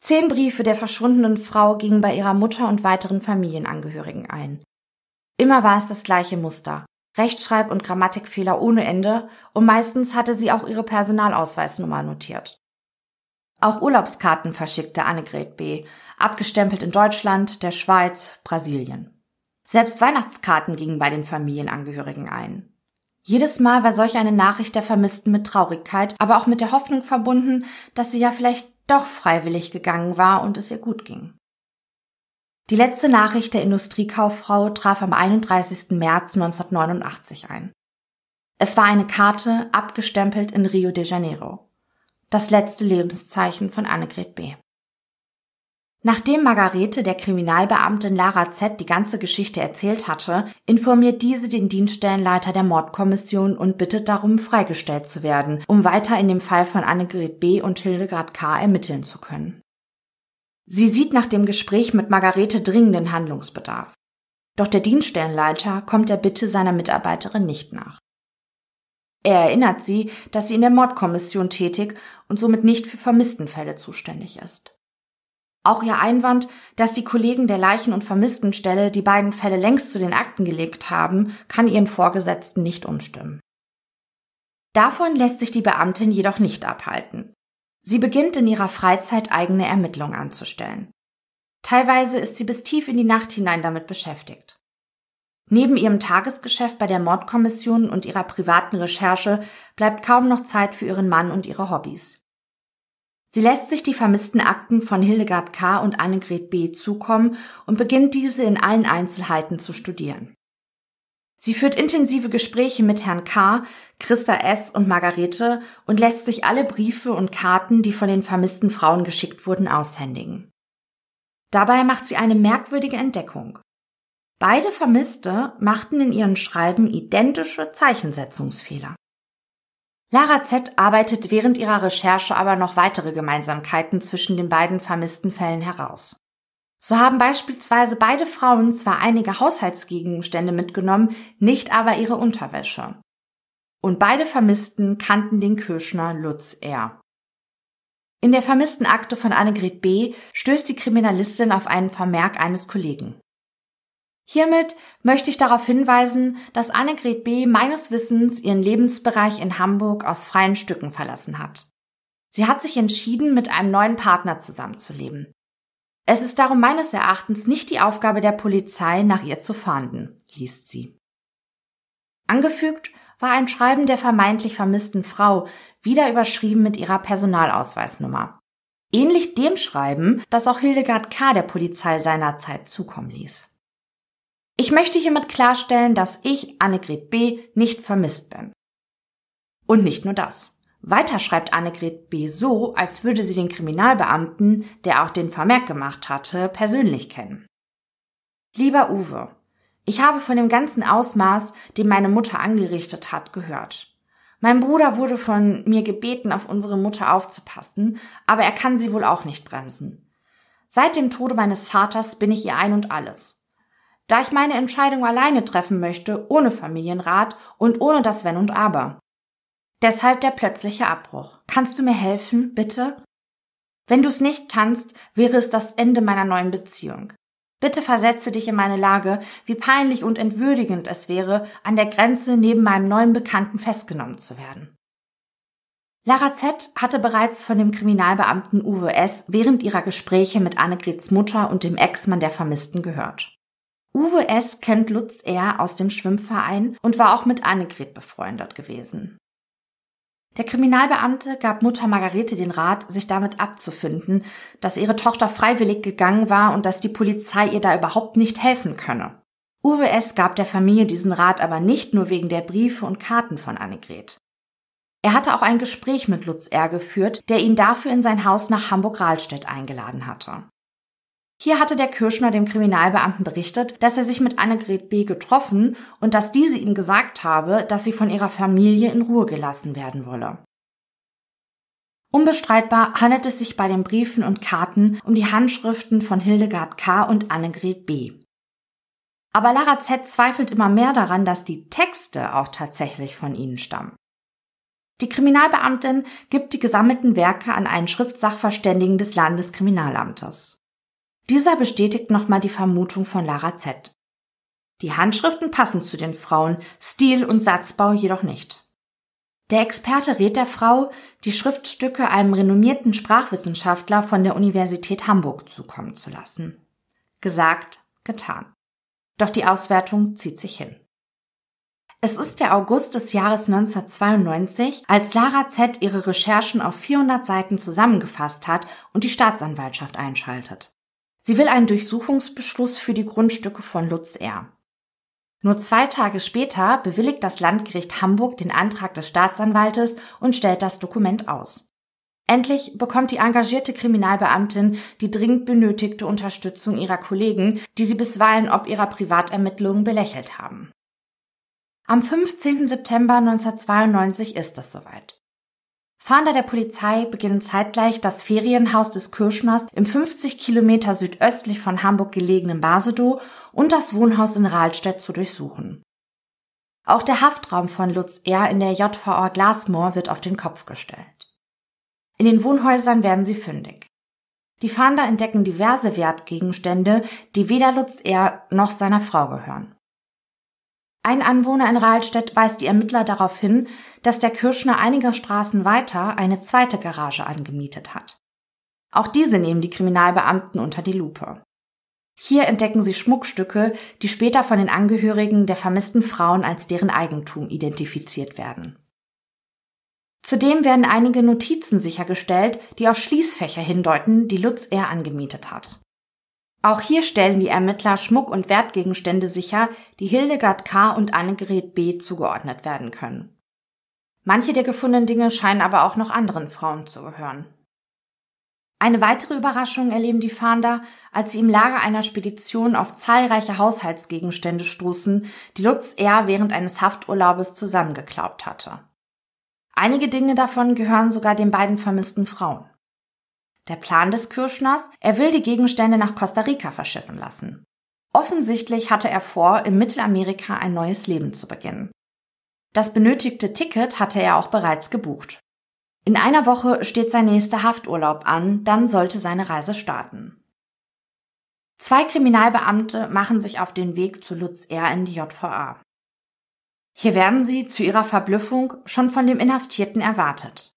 Speaker 1: Zehn Briefe der verschwundenen Frau gingen bei ihrer Mutter und weiteren Familienangehörigen ein. Immer war es das gleiche Muster. Rechtschreib- und Grammatikfehler ohne Ende und meistens hatte sie auch ihre Personalausweisnummer notiert. Auch Urlaubskarten verschickte Annegret B., abgestempelt in Deutschland, der Schweiz, Brasilien. Selbst Weihnachtskarten gingen bei den Familienangehörigen ein. Jedes Mal war solch eine Nachricht der Vermissten mit Traurigkeit, aber auch mit der Hoffnung verbunden, dass sie ja vielleicht doch freiwillig gegangen war und es ihr gut ging. Die letzte Nachricht der Industriekauffrau traf am 31. März 1989 ein. Es war eine Karte, abgestempelt in Rio de Janeiro. Das letzte Lebenszeichen von Annegret B. Nachdem Margarete der Kriminalbeamtin Lara Z. die ganze Geschichte erzählt hatte, informiert diese den Dienststellenleiter der Mordkommission und bittet darum, freigestellt zu werden, um weiter in dem Fall von Annegret B. und Hildegard K. ermitteln zu können. Sie sieht nach dem Gespräch mit Margarete dringenden Handlungsbedarf. Doch der Dienststellenleiter kommt der Bitte seiner Mitarbeiterin nicht nach. Er erinnert sie, dass sie in der Mordkommission tätig und somit nicht für Vermisstenfälle zuständig ist. Auch ihr Einwand, dass die Kollegen der Leichen- und Vermisstenstelle die beiden Fälle längst zu den Akten gelegt haben, kann ihren Vorgesetzten nicht umstimmen. Davon lässt sich die Beamtin jedoch nicht abhalten. Sie beginnt in ihrer Freizeit eigene Ermittlungen anzustellen. Teilweise ist sie bis tief in die Nacht hinein damit beschäftigt. Neben ihrem Tagesgeschäft bei der Mordkommission und ihrer privaten Recherche bleibt kaum noch Zeit für ihren Mann und ihre Hobbys. Sie lässt sich die vermissten Akten von Hildegard K. und Annegret B. zukommen und beginnt diese in allen Einzelheiten zu studieren. Sie führt intensive Gespräche mit Herrn K., Christa S. und Margarete und lässt sich alle Briefe und Karten, die von den vermissten Frauen geschickt wurden, aushändigen. Dabei macht sie eine merkwürdige Entdeckung. Beide Vermisste machten in ihren Schreiben identische Zeichensetzungsfehler. Lara Z arbeitet während ihrer Recherche aber noch weitere Gemeinsamkeiten zwischen den beiden vermissten Fällen heraus. So haben beispielsweise beide Frauen zwar einige Haushaltsgegenstände mitgenommen, nicht aber ihre Unterwäsche. Und beide Vermissten kannten den Kirschner Lutz R. In der vermissten Akte von Annegret B. stößt die Kriminalistin auf einen Vermerk eines Kollegen. Hiermit möchte ich darauf hinweisen, dass Annegret B. meines Wissens ihren Lebensbereich in Hamburg aus freien Stücken verlassen hat. Sie hat sich entschieden, mit einem neuen Partner zusammenzuleben. Es ist darum meines Erachtens nicht die Aufgabe der Polizei, nach ihr zu fahnden, liest sie. Angefügt war ein Schreiben der vermeintlich vermissten Frau, wieder überschrieben mit ihrer Personalausweisnummer. Ähnlich dem Schreiben, das auch Hildegard K. der Polizei seinerzeit zukommen ließ. Ich möchte hiermit klarstellen, dass ich, Annegret B., nicht vermisst bin. Und nicht nur das. Weiter schreibt Annegret B. so, als würde sie den Kriminalbeamten, der auch den Vermerk gemacht hatte, persönlich kennen. Lieber Uwe, ich habe von dem ganzen Ausmaß, den meine Mutter angerichtet hat, gehört. Mein Bruder wurde von mir gebeten, auf unsere Mutter aufzupassen, aber er kann sie wohl auch nicht bremsen. Seit dem Tode meines Vaters bin ich ihr ein und alles. Da ich meine Entscheidung alleine treffen möchte, ohne Familienrat und ohne das Wenn und Aber. Deshalb der plötzliche Abbruch. Kannst du mir helfen, bitte? Wenn du es nicht kannst, wäre es das Ende meiner neuen Beziehung. Bitte versetze dich in meine Lage, wie peinlich und entwürdigend es wäre, an der Grenze neben meinem neuen Bekannten festgenommen zu werden. Lara Z. hatte bereits von dem Kriminalbeamten Uwe S. während ihrer Gespräche mit Annegrets Mutter und dem Ex-Mann der Vermissten gehört. Uwe S. kennt Lutz R. aus dem Schwimmverein und war auch mit Annegret befreundet gewesen. Der Kriminalbeamte gab Mutter Margarete den Rat, sich damit abzufinden, dass ihre Tochter freiwillig gegangen war und dass die Polizei ihr da überhaupt nicht helfen könne. Uwe S. gab der Familie diesen Rat aber nicht nur wegen der Briefe und Karten von Annegret. Er hatte auch ein Gespräch mit Lutz R. geführt, der ihn dafür in sein Haus nach Hamburg-Rahlstedt eingeladen hatte. Hier hatte der Kirschner dem Kriminalbeamten berichtet, dass er sich mit Annegret B. getroffen und dass diese ihm gesagt habe, dass sie von ihrer Familie in Ruhe gelassen werden wolle. Unbestreitbar handelt es sich bei den Briefen und Karten um die Handschriften von Hildegard K. und Annegret B. Aber Lara Z. zweifelt immer mehr daran, dass die Texte auch tatsächlich von ihnen stammen. Die Kriminalbeamtin gibt die gesammelten Werke an einen Schriftsachverständigen des Landeskriminalamtes. Dieser bestätigt nochmal die Vermutung von Lara Z. Die Handschriften passen zu den Frauen, Stil und Satzbau jedoch nicht. Der Experte rät der Frau, die Schriftstücke einem renommierten Sprachwissenschaftler von der Universität Hamburg zukommen zu lassen. Gesagt, getan. Doch die Auswertung zieht sich hin. Es ist der August des Jahres 1992, als Lara Z. ihre Recherchen auf 400 Seiten zusammengefasst hat und die Staatsanwaltschaft einschaltet. Sie will einen Durchsuchungsbeschluss für die Grundstücke von Lutz R. Nur zwei Tage später bewilligt das Landgericht Hamburg den Antrag des Staatsanwaltes und stellt das Dokument aus. Endlich bekommt die engagierte Kriminalbeamtin die dringend benötigte Unterstützung ihrer Kollegen, die sie bisweilen ob ihrer Privatermittlungen belächelt haben. Am 15. September 1992 ist es soweit. Fahnder der Polizei beginnen zeitgleich das Ferienhaus des Kirschners im 50 Kilometer südöstlich von Hamburg gelegenen Basedow und das Wohnhaus in Rahlstedt zu durchsuchen. Auch der Haftraum von Lutz R. in der JVA Glasmoor wird auf den Kopf gestellt. In den Wohnhäusern werden sie fündig. Die Fahnder entdecken diverse Wertgegenstände, die weder Lutz R. noch seiner Frau gehören. Ein Anwohner in Rahlstedt weist die Ermittler darauf hin, dass der Kirschner einige Straßen weiter eine zweite Garage angemietet hat. Auch diese nehmen die Kriminalbeamten unter die Lupe. Hier entdecken sie Schmuckstücke, die später von den Angehörigen der vermissten Frauen als deren Eigentum identifiziert werden. Zudem werden einige Notizen sichergestellt, die auf Schließfächer hindeuten, die Lutz R. angemietet hat. Auch hier stellen die Ermittler Schmuck- und Wertgegenstände sicher, die Hildegard K. und Annegret B. zugeordnet werden können. Manche der gefundenen Dinge scheinen aber auch noch anderen Frauen zu gehören. Eine weitere Überraschung erleben die Fahnder, als sie im Lager einer Spedition auf zahlreiche Haushaltsgegenstände stoßen, die Lutz R. während eines Hafturlaubes zusammengeklaubt hatte. Einige Dinge davon gehören sogar den beiden vermissten Frauen. Der Plan des Kirschners, er will die Gegenstände nach Costa Rica verschiffen lassen. Offensichtlich hatte er vor, in Mittelamerika ein neues Leben zu beginnen. Das benötigte Ticket hatte er auch bereits gebucht. In einer Woche steht sein nächster Hafturlaub an, dann sollte seine Reise starten. Zwei Kriminalbeamte machen sich auf den Weg zu Lutz R. in die JVA. Hier werden sie zu ihrer Verblüffung schon von dem Inhaftierten erwartet.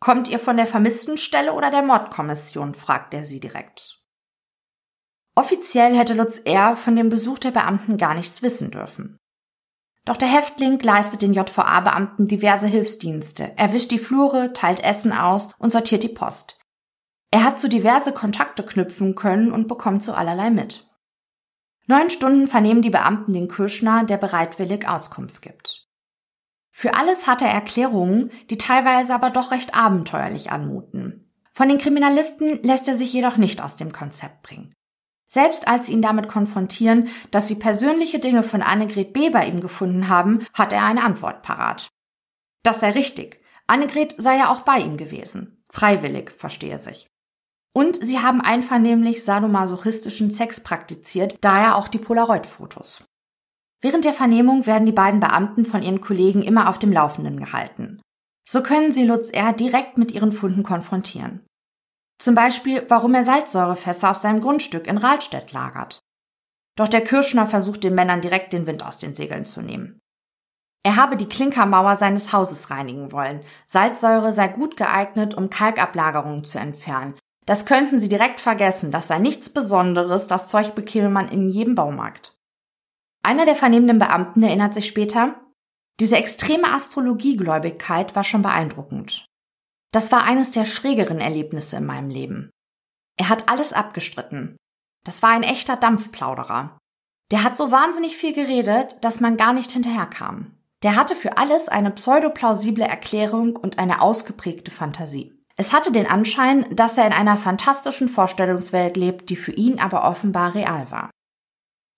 Speaker 1: Kommt ihr von der Vermisstenstelle oder der Mordkommission? fragt er sie direkt. Offiziell hätte Lutz R. von dem Besuch der Beamten gar nichts wissen dürfen. Doch der Häftling leistet den JVA-Beamten diverse Hilfsdienste. Er wischt die Flure, teilt Essen aus und sortiert die Post. Er hat so diverse Kontakte knüpfen können und bekommt so allerlei mit. Neun Stunden vernehmen die Beamten den Kirschner, der bereitwillig Auskunft gibt. Für alles hat er Erklärungen, die teilweise aber doch recht abenteuerlich anmuten. Von den Kriminalisten lässt er sich jedoch nicht aus dem Konzept bringen. Selbst als sie ihn damit konfrontieren, dass sie persönliche Dinge von Annegret B. bei ihm gefunden haben, hat er eine Antwort parat. Das sei richtig. Annegret sei ja auch bei ihm gewesen. Freiwillig, verstehe sich. Und sie haben einvernehmlich sadomasochistischen Sex praktiziert, daher auch die Polaroid-Fotos. Während der Vernehmung werden die beiden Beamten von ihren Kollegen immer auf dem Laufenden gehalten. So können sie Lutz R. direkt mit ihren Funden konfrontieren. Zum Beispiel, warum er Salzsäurefässer auf seinem Grundstück in Rahlstedt lagert. Doch der Kirschner versucht den Männern direkt den Wind aus den Segeln zu nehmen. Er habe die Klinkermauer seines Hauses reinigen wollen. Salzsäure sei gut geeignet, um Kalkablagerungen zu entfernen. Das könnten sie direkt vergessen, das sei nichts Besonderes, das Zeug bekäme man in jedem Baumarkt. Einer der vernehmenden Beamten erinnert sich später, diese extreme Astrologiegläubigkeit war schon beeindruckend. Das war eines der schrägeren Erlebnisse in meinem Leben. Er hat alles abgestritten. Das war ein echter Dampfplauderer. Der hat so wahnsinnig viel geredet, dass man gar nicht hinterherkam. Der hatte für alles eine pseudoplausible Erklärung und eine ausgeprägte Fantasie. Es hatte den Anschein, dass er in einer fantastischen Vorstellungswelt lebt, die für ihn aber offenbar real war.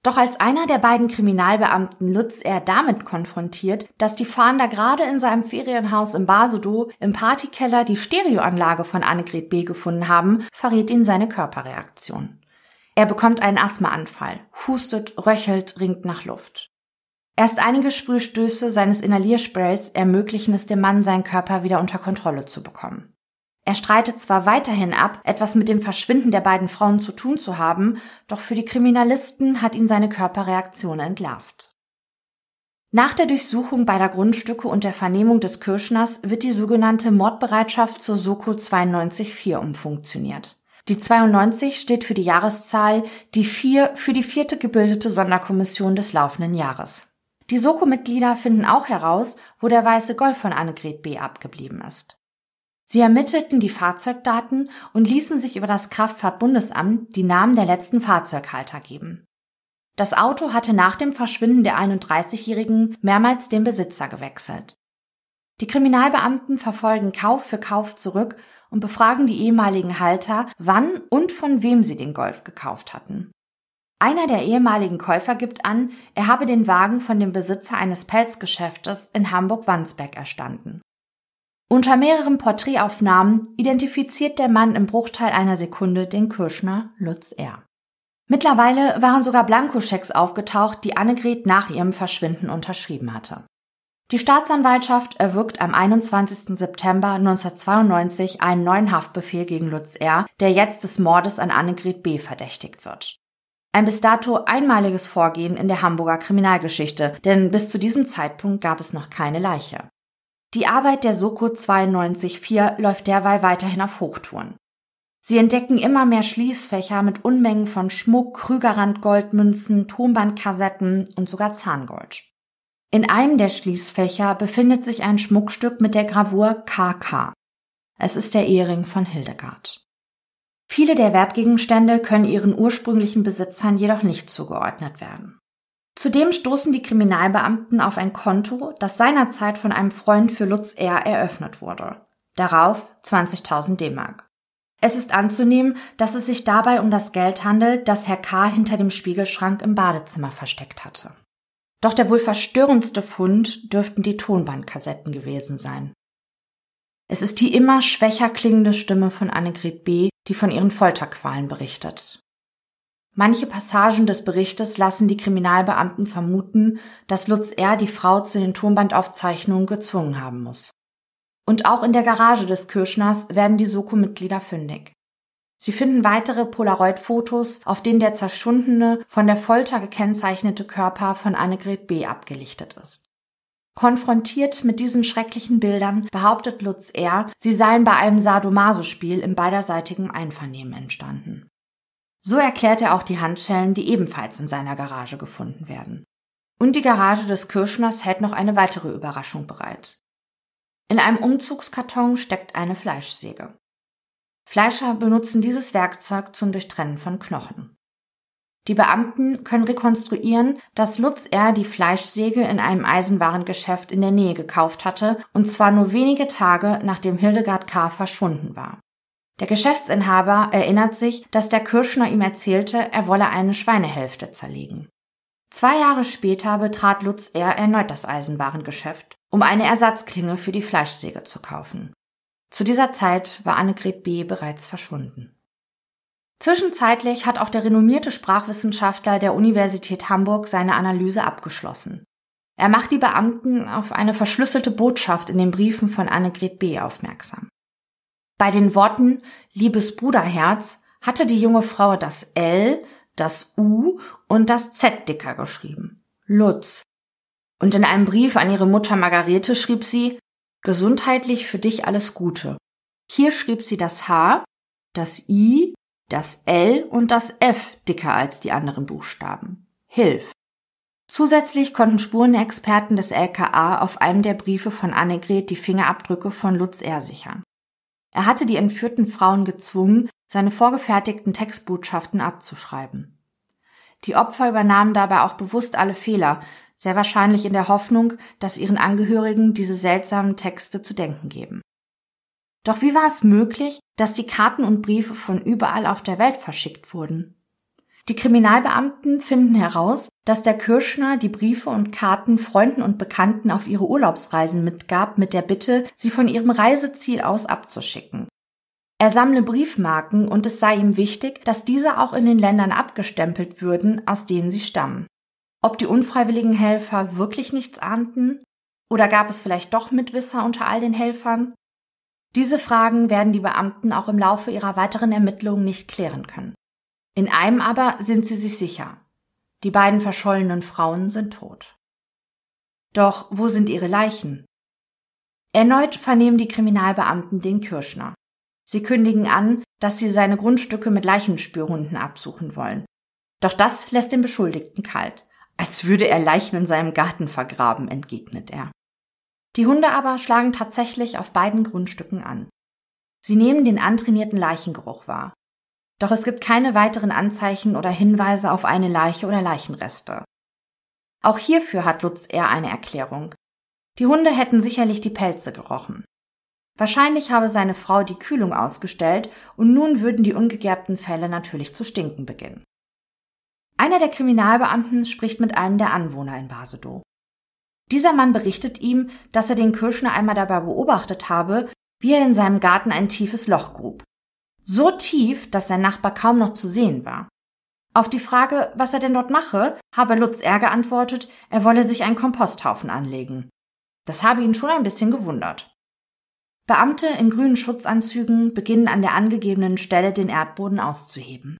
Speaker 1: Doch als einer der beiden Kriminalbeamten Lutz er damit konfrontiert, dass die Fahnder gerade in seinem Ferienhaus im Basedow im Partykeller die Stereoanlage von Annegret B. gefunden haben, verrät ihn seine Körperreaktion. Er bekommt einen Asthmaanfall, hustet, röchelt, ringt nach Luft. Erst einige Sprühstöße seines Inhaliersprays ermöglichen es dem Mann, seinen Körper wieder unter Kontrolle zu bekommen. Er streitet zwar weiterhin ab, etwas mit dem Verschwinden der beiden Frauen zu tun zu haben, doch für die Kriminalisten hat ihn seine Körperreaktion entlarvt. Nach der Durchsuchung beider Grundstücke und der Vernehmung des Kirschners wird die sogenannte Mordbereitschaft zur Soko 92-4 umfunktioniert. Die 92 steht für die Jahreszahl, die 4 für die vierte gebildete Sonderkommission des laufenden Jahres. Die Soko-Mitglieder finden auch heraus, wo der weiße Golf von Annegret B. abgeblieben ist. Sie ermittelten die Fahrzeugdaten und ließen sich über das Kraftfahrtbundesamt die Namen der letzten Fahrzeughalter geben. Das Auto hatte nach dem Verschwinden der 31-Jährigen mehrmals den Besitzer gewechselt. Die Kriminalbeamten verfolgen Kauf für Kauf zurück und befragen die ehemaligen Halter, wann und von wem sie den Golf gekauft hatten. Einer der ehemaligen Käufer gibt an, er habe den Wagen von dem Besitzer eines Pelzgeschäftes in Hamburg-Wandsbek erstanden. Unter mehreren Porträtaufnahmen identifiziert der Mann im Bruchteil einer Sekunde den Kirschner Lutz R. Mittlerweile waren sogar Blankoschecks aufgetaucht, die Annegret nach ihrem Verschwinden unterschrieben hatte. Die Staatsanwaltschaft erwirkt am 21. September 1992 einen neuen Haftbefehl gegen Lutz R., der jetzt des Mordes an Annegret B. verdächtigt wird. Ein bis dato einmaliges Vorgehen in der Hamburger Kriminalgeschichte, denn bis zu diesem Zeitpunkt gab es noch keine Leiche. Die Arbeit der Soko 92.4 läuft derweil weiterhin auf Hochtouren. Sie entdecken immer mehr Schließfächer mit Unmengen von Schmuck, Krügerrand-Goldmünzen, Tonbandkassetten und sogar Zahngold. In einem der Schließfächer befindet sich ein Schmuckstück mit der Gravur KK. Es ist der Ehering von Hildegard. Viele der Wertgegenstände können ihren ursprünglichen Besitzern jedoch nicht zugeordnet werden. Zudem stoßen die Kriminalbeamten auf ein Konto, das seinerzeit von einem Freund für Lutz R. eröffnet wurde. Darauf 20.000 D-Mark. Es ist anzunehmen, dass es sich dabei um das Geld handelt, das Herr K. hinter dem Spiegelschrank im Badezimmer versteckt hatte. Doch der wohl verstörendste Fund dürften die Tonbandkassetten gewesen sein. Es ist die immer schwächer klingende Stimme von Annegret B., die von ihren Folterqualen berichtet. Manche Passagen des Berichtes lassen die Kriminalbeamten vermuten, dass Lutz R. die Frau zu den Tonbandaufzeichnungen gezwungen haben muss. Und auch in der Garage des Kirschners werden die Soko-Mitglieder fündig. Sie finden weitere Polaroid-Fotos, auf denen der zerschundene, von der Folter gekennzeichnete Körper von Annegret B. abgelichtet ist. Konfrontiert mit diesen schrecklichen Bildern behauptet Lutz R., sie seien bei einem Sadomaso-Spiel im beiderseitigen Einvernehmen entstanden. So erklärt er auch die Handschellen, die ebenfalls in seiner Garage gefunden werden. Und die Garage des Kirschners hält noch eine weitere Überraschung bereit. In einem Umzugskarton steckt eine Fleischsäge. Fleischer benutzen dieses Werkzeug zum Durchtrennen von Knochen. Die Beamten können rekonstruieren, dass Lutz R. die Fleischsäge in einem Eisenwarengeschäft in der Nähe gekauft hatte, und zwar nur wenige Tage nachdem Hildegard K. verschwunden war. Der Geschäftsinhaber erinnert sich, dass der Kirschner ihm erzählte, er wolle eine Schweinehälfte zerlegen. Zwei Jahre später betrat Lutz R. erneut das Eisenwarengeschäft um eine Ersatzklinge für die Fleischsäge zu kaufen. Zu dieser Zeit war Annegret B. bereits verschwunden. Zwischenzeitlich hat auch der renommierte Sprachwissenschaftler der Universität Hamburg seine Analyse abgeschlossen. Er macht die Beamten auf eine verschlüsselte Botschaft in den Briefen von Annegret B. aufmerksam. Bei den Worten Liebes Bruderherz hatte die junge Frau das L, das U und das Z dicker geschrieben. Lutz, und in einem Brief an ihre Mutter Margarete schrieb sie, gesundheitlich für dich alles Gute. Hier schrieb sie das H, das I, das L und das F dicker als die anderen Buchstaben. Hilf. Zusätzlich konnten Spurenexperten des LKA auf einem der Briefe von Annegret die Fingerabdrücke von Lutz R. sichern. Er hatte die entführten Frauen gezwungen, seine vorgefertigten Textbotschaften abzuschreiben. Die Opfer übernahmen dabei auch bewusst alle Fehler, sehr wahrscheinlich in der Hoffnung, dass ihren Angehörigen diese seltsamen Texte zu denken geben. Doch wie war es möglich, dass die Karten und Briefe von überall auf der Welt verschickt wurden? Die Kriminalbeamten finden heraus, dass der Kirschner die Briefe und Karten Freunden und Bekannten auf ihre Urlaubsreisen mitgab, mit der Bitte, sie von ihrem Reiseziel aus abzuschicken. Er sammle Briefmarken und es sei ihm wichtig, dass diese auch in den Ländern abgestempelt würden, aus denen sie stammen. Ob die unfreiwilligen Helfer wirklich nichts ahnten? Oder gab es vielleicht doch Mitwisser unter all den Helfern? Diese Fragen werden die Beamten auch im Laufe ihrer weiteren Ermittlungen nicht klären können. In einem aber sind sie sich sicher. Die beiden verschollenen Frauen sind tot. Doch wo sind ihre Leichen? Erneut vernehmen die Kriminalbeamten den Kirschner. Sie kündigen an, dass sie seine Grundstücke mit Leichenspürhunden absuchen wollen. Doch das lässt den Beschuldigten kalt. Als würde er Leichen in seinem Garten vergraben, entgegnet er. Die Hunde aber schlagen tatsächlich auf beiden Grundstücken an. Sie nehmen den antrainierten Leichengeruch wahr. Doch es gibt keine weiteren Anzeichen oder Hinweise auf eine Leiche oder Leichenreste. Auch hierfür hat Lutz eher eine Erklärung. Die Hunde hätten sicherlich die Pelze gerochen. Wahrscheinlich habe seine Frau die Kühlung ausgestellt und nun würden die ungegerbten Fälle natürlich zu stinken beginnen. Einer der Kriminalbeamten spricht mit einem der Anwohner in Basedow. Dieser Mann berichtet ihm, dass er den Kirschner einmal dabei beobachtet habe, wie er in seinem Garten ein tiefes Loch grub. So tief, dass sein Nachbar kaum noch zu sehen war. Auf die Frage, was er denn dort mache, habe Lutz R. geantwortet, er wolle sich einen Komposthaufen anlegen. Das habe ihn schon ein bisschen gewundert. Beamte in grünen Schutzanzügen beginnen an der angegebenen Stelle den Erdboden auszuheben.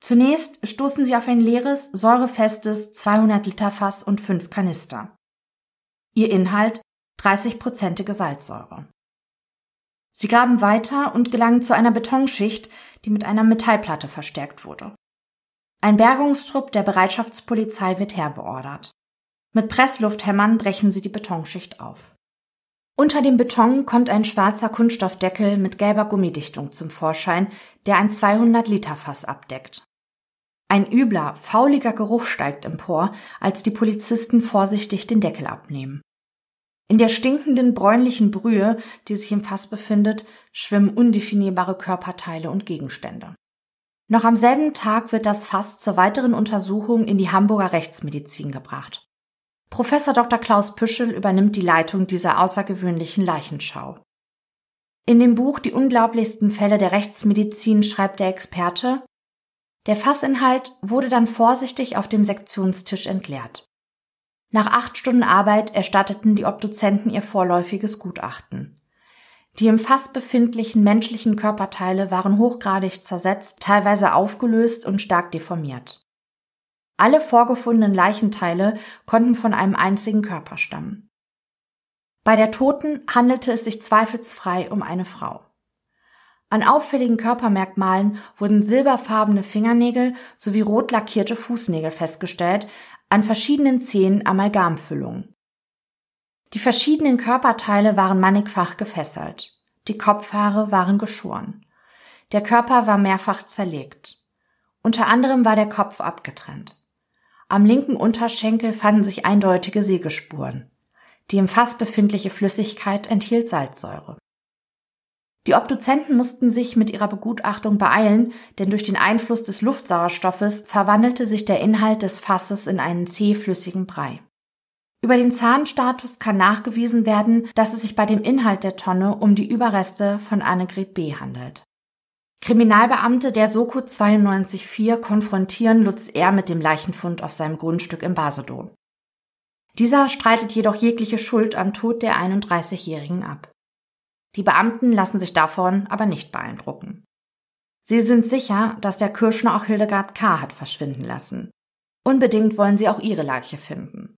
Speaker 1: Zunächst stoßen sie auf ein leeres, säurefestes 200 Liter Fass und fünf Kanister. Ihr Inhalt 30-prozentige Salzsäure. Sie graben weiter und gelangen zu einer Betonschicht, die mit einer Metallplatte verstärkt wurde. Ein Bergungstrupp der Bereitschaftspolizei wird herbeordert. Mit Presslufthämmern brechen sie die Betonschicht auf. Unter dem Beton kommt ein schwarzer Kunststoffdeckel mit gelber Gummidichtung zum Vorschein, der ein 200 Liter Fass abdeckt. Ein übler, fauliger Geruch steigt empor, als die Polizisten vorsichtig den Deckel abnehmen. In der stinkenden bräunlichen Brühe, die sich im Fass befindet, schwimmen undefinierbare Körperteile und Gegenstände. Noch am selben Tag wird das Fass zur weiteren Untersuchung in die Hamburger Rechtsmedizin gebracht. Professor Dr. Klaus Püschel übernimmt die Leitung dieser außergewöhnlichen Leichenschau. In dem Buch Die unglaublichsten Fälle der Rechtsmedizin schreibt der Experte, der Fassinhalt wurde dann vorsichtig auf dem Sektionstisch entleert. Nach acht Stunden Arbeit erstatteten die Obduzenten ihr vorläufiges Gutachten. Die im Fass befindlichen menschlichen Körperteile waren hochgradig zersetzt, teilweise aufgelöst und stark deformiert. Alle vorgefundenen Leichenteile konnten von einem einzigen Körper stammen. Bei der Toten handelte es sich zweifelsfrei um eine Frau. An auffälligen Körpermerkmalen wurden silberfarbene Fingernägel sowie rot lackierte Fußnägel festgestellt, an verschiedenen Zehen Amalgamfüllungen. Die verschiedenen Körperteile waren mannigfach gefesselt. Die Kopfhaare waren geschoren. Der Körper war mehrfach zerlegt. Unter anderem war der Kopf abgetrennt. Am linken Unterschenkel fanden sich eindeutige Sägespuren. Die im Fass befindliche Flüssigkeit enthielt Salzsäure. Die Obduzenten mussten sich mit ihrer Begutachtung beeilen, denn durch den Einfluss des Luftsauerstoffes verwandelte sich der Inhalt des Fasses in einen zähflüssigen Brei. Über den Zahnstatus kann nachgewiesen werden, dass es sich bei dem Inhalt der Tonne um die Überreste von Annegret B. handelt. Kriminalbeamte der Soko 924 konfrontieren Lutz R. mit dem Leichenfund auf seinem Grundstück im Basedow. Dieser streitet jedoch jegliche Schuld am Tod der 31-Jährigen ab. Die Beamten lassen sich davon aber nicht beeindrucken. Sie sind sicher, dass der Kirschner auch Hildegard K. hat verschwinden lassen. Unbedingt wollen sie auch ihre Leiche finden.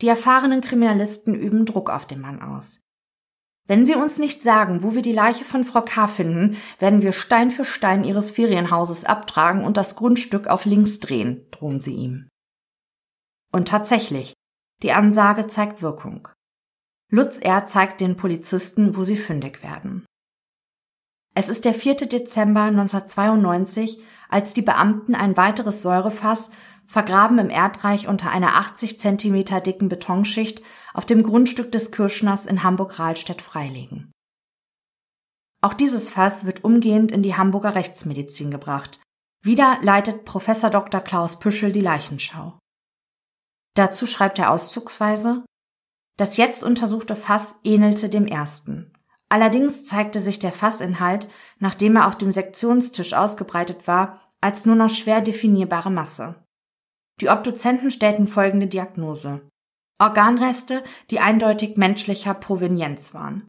Speaker 1: Die erfahrenen Kriminalisten üben Druck auf den Mann aus. Wenn Sie uns nicht sagen, wo wir die Leiche von Frau K. finden, werden wir Stein für Stein Ihres Ferienhauses abtragen und das Grundstück auf links drehen, drohen sie ihm. Und tatsächlich, die Ansage zeigt Wirkung. Lutz R. zeigt den Polizisten, wo sie fündig werden. Es ist der 4. Dezember 1992, als die Beamten ein weiteres Säurefass vergraben im Erdreich unter einer 80 Zentimeter dicken Betonschicht auf dem Grundstück des Kirschners in Hamburg-Rahlstedt freilegen. Auch dieses Fass wird umgehend in die Hamburger Rechtsmedizin gebracht. Wieder leitet Professor Dr. Klaus Püschel die Leichenschau. Dazu schreibt er auszugsweise, das jetzt untersuchte Fass ähnelte dem ersten. Allerdings zeigte sich der Fassinhalt, nachdem er auf dem Sektionstisch ausgebreitet war, als nur noch schwer definierbare Masse. Die Obduzenten stellten folgende Diagnose. Organreste, die eindeutig menschlicher Provenienz waren.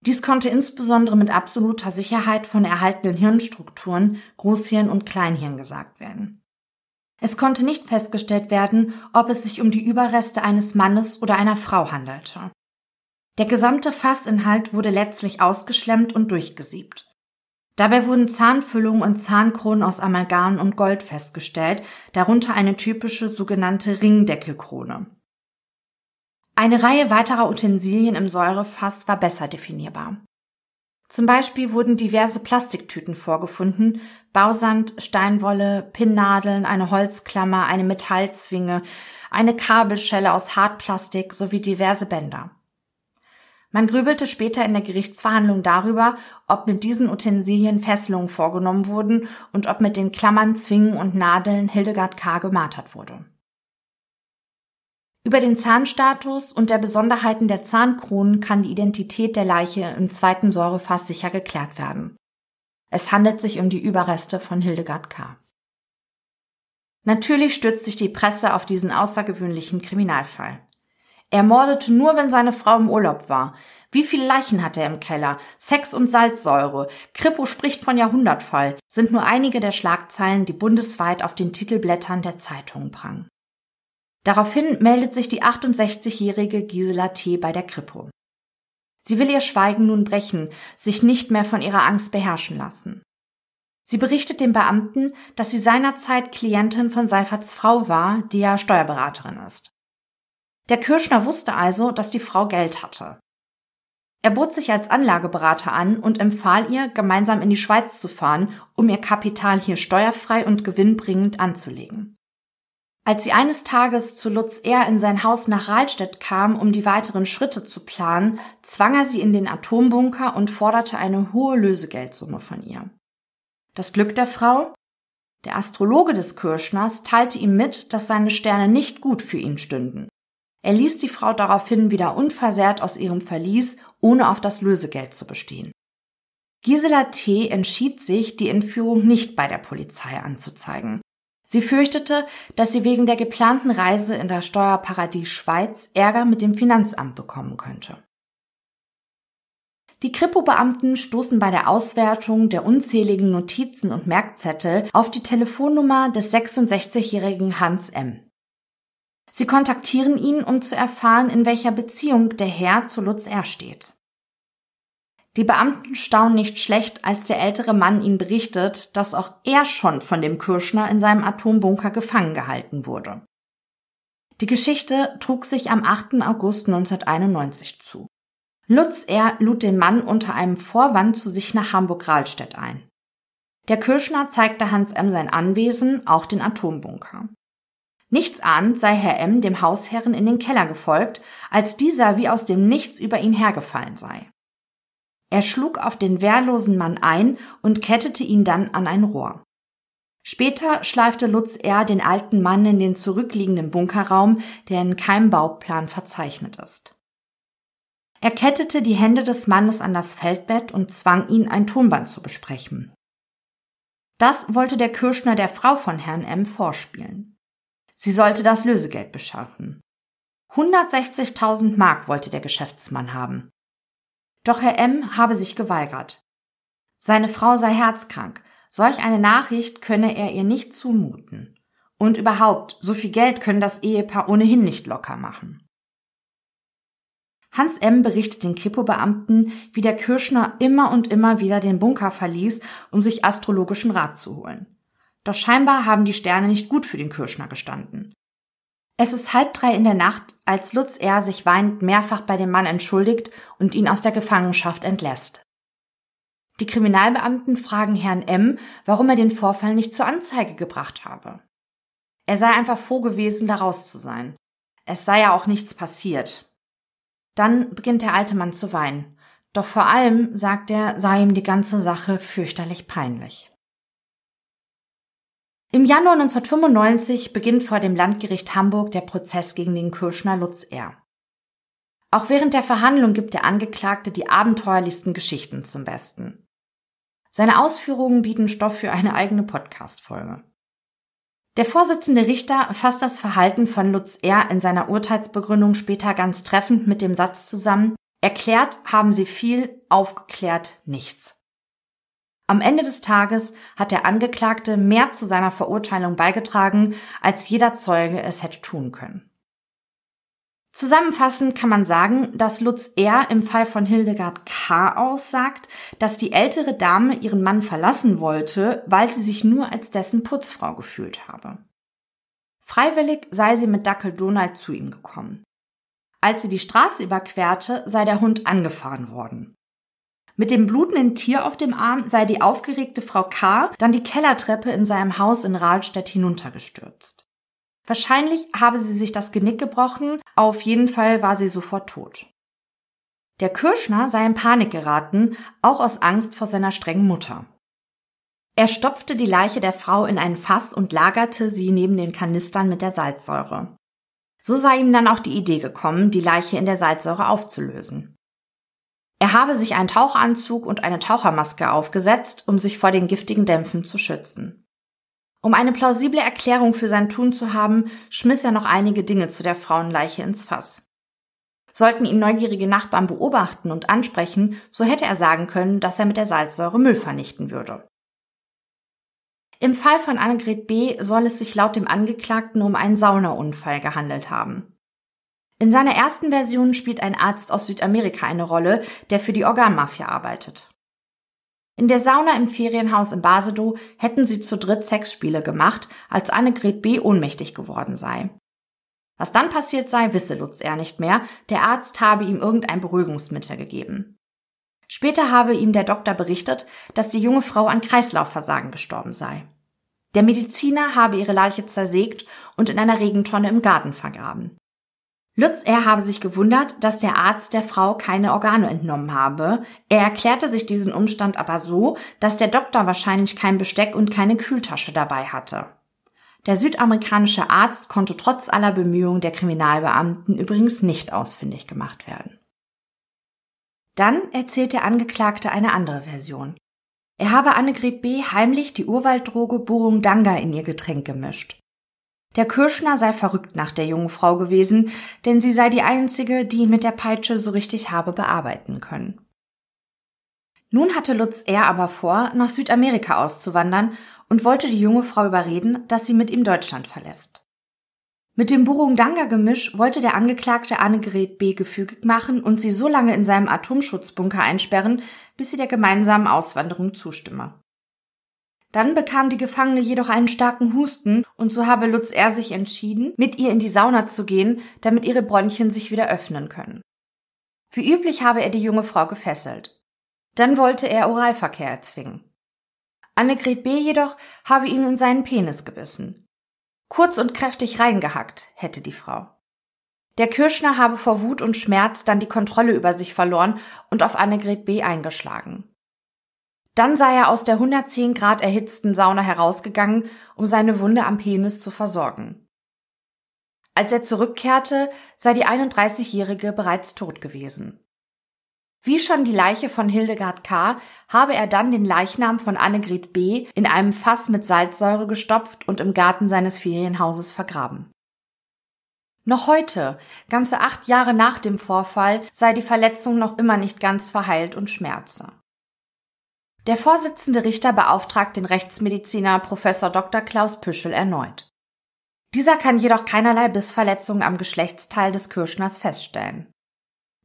Speaker 1: Dies konnte insbesondere mit absoluter Sicherheit von erhaltenen Hirnstrukturen, Großhirn und Kleinhirn gesagt werden. Es konnte nicht festgestellt werden, ob es sich um die Überreste eines Mannes oder einer Frau handelte. Der gesamte Fassinhalt wurde letztlich ausgeschlemmt und durchgesiebt. Dabei wurden Zahnfüllungen und Zahnkronen aus Amalgam und Gold festgestellt, darunter eine typische sogenannte Ringdeckelkrone. Eine Reihe weiterer Utensilien im Säurefass war besser definierbar. Zum Beispiel wurden diverse Plastiktüten vorgefunden, Bausand, Steinwolle, Pinnnadeln, eine Holzklammer, eine Metallzwinge, eine Kabelschelle aus Hartplastik sowie diverse Bänder. Man grübelte später in der Gerichtsverhandlung darüber, ob mit diesen Utensilien Fesselungen vorgenommen wurden und ob mit den Klammern, Zwingen und Nadeln Hildegard K. gemartert wurde. Über den Zahnstatus und der Besonderheiten der Zahnkronen kann die Identität der Leiche im zweiten Säurefass sicher geklärt werden. Es handelt sich um die Überreste von Hildegard K. Natürlich stützt sich die Presse auf diesen außergewöhnlichen Kriminalfall. Er mordete nur, wenn seine Frau im Urlaub war. Wie viele Leichen hat er im Keller? Sex und Salzsäure. Krippo spricht von Jahrhundertfall, sind nur einige der Schlagzeilen, die bundesweit auf den Titelblättern der Zeitungen prangen. Daraufhin meldet sich die 68-jährige Gisela T. bei der Kripo. Sie will ihr Schweigen nun brechen, sich nicht mehr von ihrer Angst beherrschen lassen. Sie berichtet dem Beamten, dass sie seinerzeit Klientin von Seiferts Frau war, die ja Steuerberaterin ist. Der Kirschner wusste also, dass die Frau Geld hatte. Er bot sich als Anlageberater an und empfahl ihr, gemeinsam in die Schweiz zu fahren, um ihr Kapital hier steuerfrei und gewinnbringend anzulegen. Als sie eines Tages zu Lutz R. in sein Haus nach Rahlstedt kam, um die weiteren Schritte zu planen, zwang er sie in den Atombunker und forderte eine hohe Lösegeldsumme von ihr. Das Glück der Frau? Der Astrologe des Kirschners teilte ihm mit, dass seine Sterne nicht gut für ihn stünden. Er ließ die Frau daraufhin wieder unversehrt aus ihrem Verlies, ohne auf das Lösegeld zu bestehen. Gisela T. entschied sich, die Entführung nicht bei der Polizei anzuzeigen. Sie fürchtete, dass sie wegen der geplanten Reise in das Steuerparadies Schweiz Ärger mit dem Finanzamt bekommen könnte. Die Kripo-Beamten stoßen bei der Auswertung der unzähligen Notizen und Merkzettel auf die Telefonnummer des 66-jährigen Hans M. Sie kontaktieren ihn, um zu erfahren, in welcher Beziehung der Herr zu Lutz R. steht. Die Beamten staunen nicht schlecht, als der ältere Mann ihnen berichtet, dass auch er schon von dem Kirschner in seinem Atombunker gefangen gehalten wurde. Die Geschichte trug sich am 8. August 1991 zu. Lutz R. lud den Mann unter einem Vorwand zu sich nach Hamburg-Rahlstedt ein. Der Kirschner zeigte Hans M. sein Anwesen, auch den Atombunker. Nichtsahnend sei Herr M. dem Hausherren in den Keller gefolgt, als dieser wie aus dem Nichts über ihn hergefallen sei. Er schlug auf den wehrlosen Mann ein und kettete ihn dann an ein Rohr. Später schleifte Lutz R. den alten Mann in den zurückliegenden Bunkerraum, der in keinem Bauplan verzeichnet ist. Er kettete die Hände des Mannes an das Feldbett und zwang ihn, ein Tonband zu besprechen. Das wollte der Kirschner der Frau von Herrn M. vorspielen. Sie sollte das Lösegeld beschaffen. 160.000 Mark wollte der Geschäftsmann haben. Doch Herr M. habe sich geweigert. Seine Frau sei herzkrank. Solch eine Nachricht könne er ihr nicht zumuten. Und überhaupt, so viel Geld können das Ehepaar ohnehin nicht locker machen. Hans M. berichtet den Kripo-Beamten, wie der Kirschner immer und immer wieder den Bunker verließ, um sich astrologischen Rat zu holen. Doch scheinbar haben die Sterne nicht gut für den Kirschner gestanden. Es ist halb drei in der Nacht, als Lutz R. sich weinend mehrfach bei dem Mann entschuldigt und ihn aus der Gefangenschaft entlässt. Die Kriminalbeamten fragen Herrn M., warum er den Vorfall nicht zur Anzeige gebracht habe. Er sei einfach froh gewesen, da raus zu sein. Es sei ja auch nichts passiert. Dann beginnt der alte Mann zu weinen. Doch vor allem, sagt er, sei ihm die ganze Sache fürchterlich peinlich. Im Januar 1995 beginnt vor dem Landgericht Hamburg der Prozess gegen den Kirschner Lutz R. Auch während der Verhandlung gibt der Angeklagte die abenteuerlichsten Geschichten zum Besten. Seine Ausführungen bieten Stoff für eine eigene Podcast-Folge. Der Vorsitzende Richter fasst das Verhalten von Lutz R. in seiner Urteilsbegründung später ganz treffend mit dem Satz zusammen, erklärt haben sie viel, aufgeklärt nichts. Am Ende des Tages hat der Angeklagte mehr zu seiner Verurteilung beigetragen, als jeder Zeuge es hätte tun können. Zusammenfassend kann man sagen, dass Lutz R. im Fall von Hildegard K. aussagt, dass die ältere Dame ihren Mann verlassen wollte, weil sie sich nur als dessen Putzfrau gefühlt habe. Freiwillig sei sie mit Dackel Donald zu ihm gekommen. Als sie die Straße überquerte, sei der Hund angefahren worden. Mit dem blutenden Tier auf dem Arm sei die aufgeregte Frau K. dann die Kellertreppe in seinem Haus in Rahlstedt hinuntergestürzt. Wahrscheinlich habe sie sich das Genick gebrochen, auf jeden Fall war sie sofort tot. Der Kirschner sei in Panik geraten, auch aus Angst vor seiner strengen Mutter. Er stopfte die Leiche der Frau in ein Fass und lagerte sie neben den Kanistern mit der Salzsäure. So sei ihm dann auch die Idee gekommen, die Leiche in der Salzsäure aufzulösen. Er habe sich einen Tauchanzug und eine Tauchermaske aufgesetzt, um sich vor den giftigen Dämpfen zu schützen. Um eine plausible Erklärung für sein Tun zu haben, schmiss er noch einige Dinge zu der Frauenleiche ins Fass. Sollten ihn neugierige Nachbarn beobachten und ansprechen, so hätte er sagen können, dass er mit der Salzsäure Müll vernichten würde. Im Fall von Annegret B. soll es sich laut dem Angeklagten um einen Saunaunfall gehandelt haben. In seiner ersten Version spielt ein Arzt aus Südamerika eine Rolle, der für die Organmafia arbeitet. In der Sauna im Ferienhaus in Basedow hätten sie zu dritt Sexspiele gemacht, als Annegret B. ohnmächtig geworden sei. Was dann passiert sei, wisse Lutz er nicht mehr, der Arzt habe ihm irgendein Beruhigungsmittel gegeben. Später habe ihm der Doktor berichtet, dass die junge Frau an Kreislaufversagen gestorben sei. Der Mediziner habe ihre Leiche zersägt und in einer Regentonne im Garten vergraben. Lutz R. habe sich gewundert, dass der Arzt der Frau keine Organe entnommen habe. Er erklärte sich diesen Umstand aber so, dass der Doktor wahrscheinlich kein Besteck und keine Kühltasche dabei hatte. Der südamerikanische Arzt konnte trotz aller Bemühungen der Kriminalbeamten übrigens nicht ausfindig gemacht werden. Dann erzählt der Angeklagte eine andere Version. Er habe Annegret B. heimlich die Urwalddroge Burundanga in ihr Getränk gemischt. Der Kirschner sei verrückt nach der jungen Frau gewesen, denn sie sei die einzige, die ihn mit der Peitsche so richtig habe bearbeiten können. Nun hatte Lutz R. aber vor, nach Südamerika auszuwandern und wollte die junge Frau überreden, dass sie mit ihm Deutschland verlässt. Mit dem Burundanga-Gemisch wollte der Angeklagte Annegret B. gefügig machen und sie so lange in seinem Atomschutzbunker einsperren, bis sie der gemeinsamen Auswanderung zustimme. Dann bekam die Gefangene jedoch einen starken Husten und so habe Lutz R. sich entschieden, mit ihr in die Sauna zu gehen, damit ihre Bronchien sich wieder öffnen können. Wie üblich habe er die junge Frau gefesselt. Dann wollte er Oralverkehr erzwingen. Annegret B. jedoch habe ihm in seinen Penis gebissen. Kurz und kräftig reingehackt, hätte die Frau. Der Kirschner habe vor Wut und Schmerz dann die Kontrolle über sich verloren und auf Annegret B. eingeschlagen. Dann sei er aus der 110 Grad erhitzten Sauna herausgegangen, um seine Wunde am Penis zu versorgen. Als er zurückkehrte, sei die 31-Jährige bereits tot gewesen. Wie schon die Leiche von Hildegard K. habe er dann den Leichnam von Annegret B. in einem Fass mit Salzsäure gestopft und im Garten seines Ferienhauses vergraben. Noch heute, ganze acht Jahre nach dem Vorfall, sei die Verletzung noch immer nicht ganz verheilt und schmerze. Der Vorsitzende Richter beauftragt den Rechtsmediziner Professor Dr. Klaus Püschel erneut. Dieser kann jedoch keinerlei Bissverletzungen am Geschlechtsteil des Kirschners feststellen.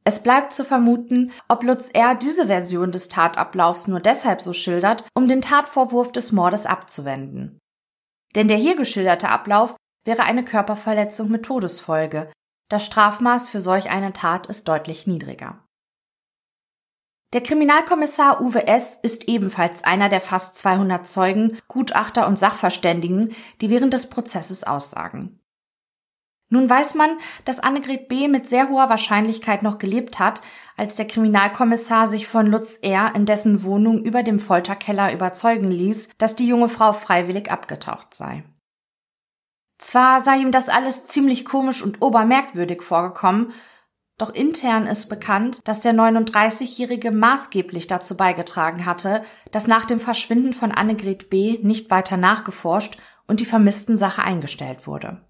Speaker 1: Es bleibt zu vermuten, ob Lutz R. diese Version des Tatablaufs nur deshalb so schildert, um den Tatvorwurf des Mordes abzuwenden. Denn der hier geschilderte Ablauf wäre eine Körperverletzung mit Todesfolge. Das Strafmaß für solch eine Tat ist deutlich niedriger. Der Kriminalkommissar Uwe S. ist ebenfalls einer der fast 200 Zeugen, Gutachter und Sachverständigen, die während des Prozesses aussagen. Nun weiß man, dass Annegret B. mit sehr hoher Wahrscheinlichkeit noch gelebt hat, als der Kriminalkommissar sich von Lutz R. in dessen Wohnung über dem Folterkeller überzeugen ließ, dass die junge Frau freiwillig abgetaucht sei. Zwar sei ihm das alles ziemlich komisch und obermerkwürdig vorgekommen, doch intern ist bekannt, dass der 39-Jährige maßgeblich dazu beigetragen hatte, dass nach dem Verschwinden von Annegret B. nicht weiter nachgeforscht und die vermissten Sache eingestellt wurde.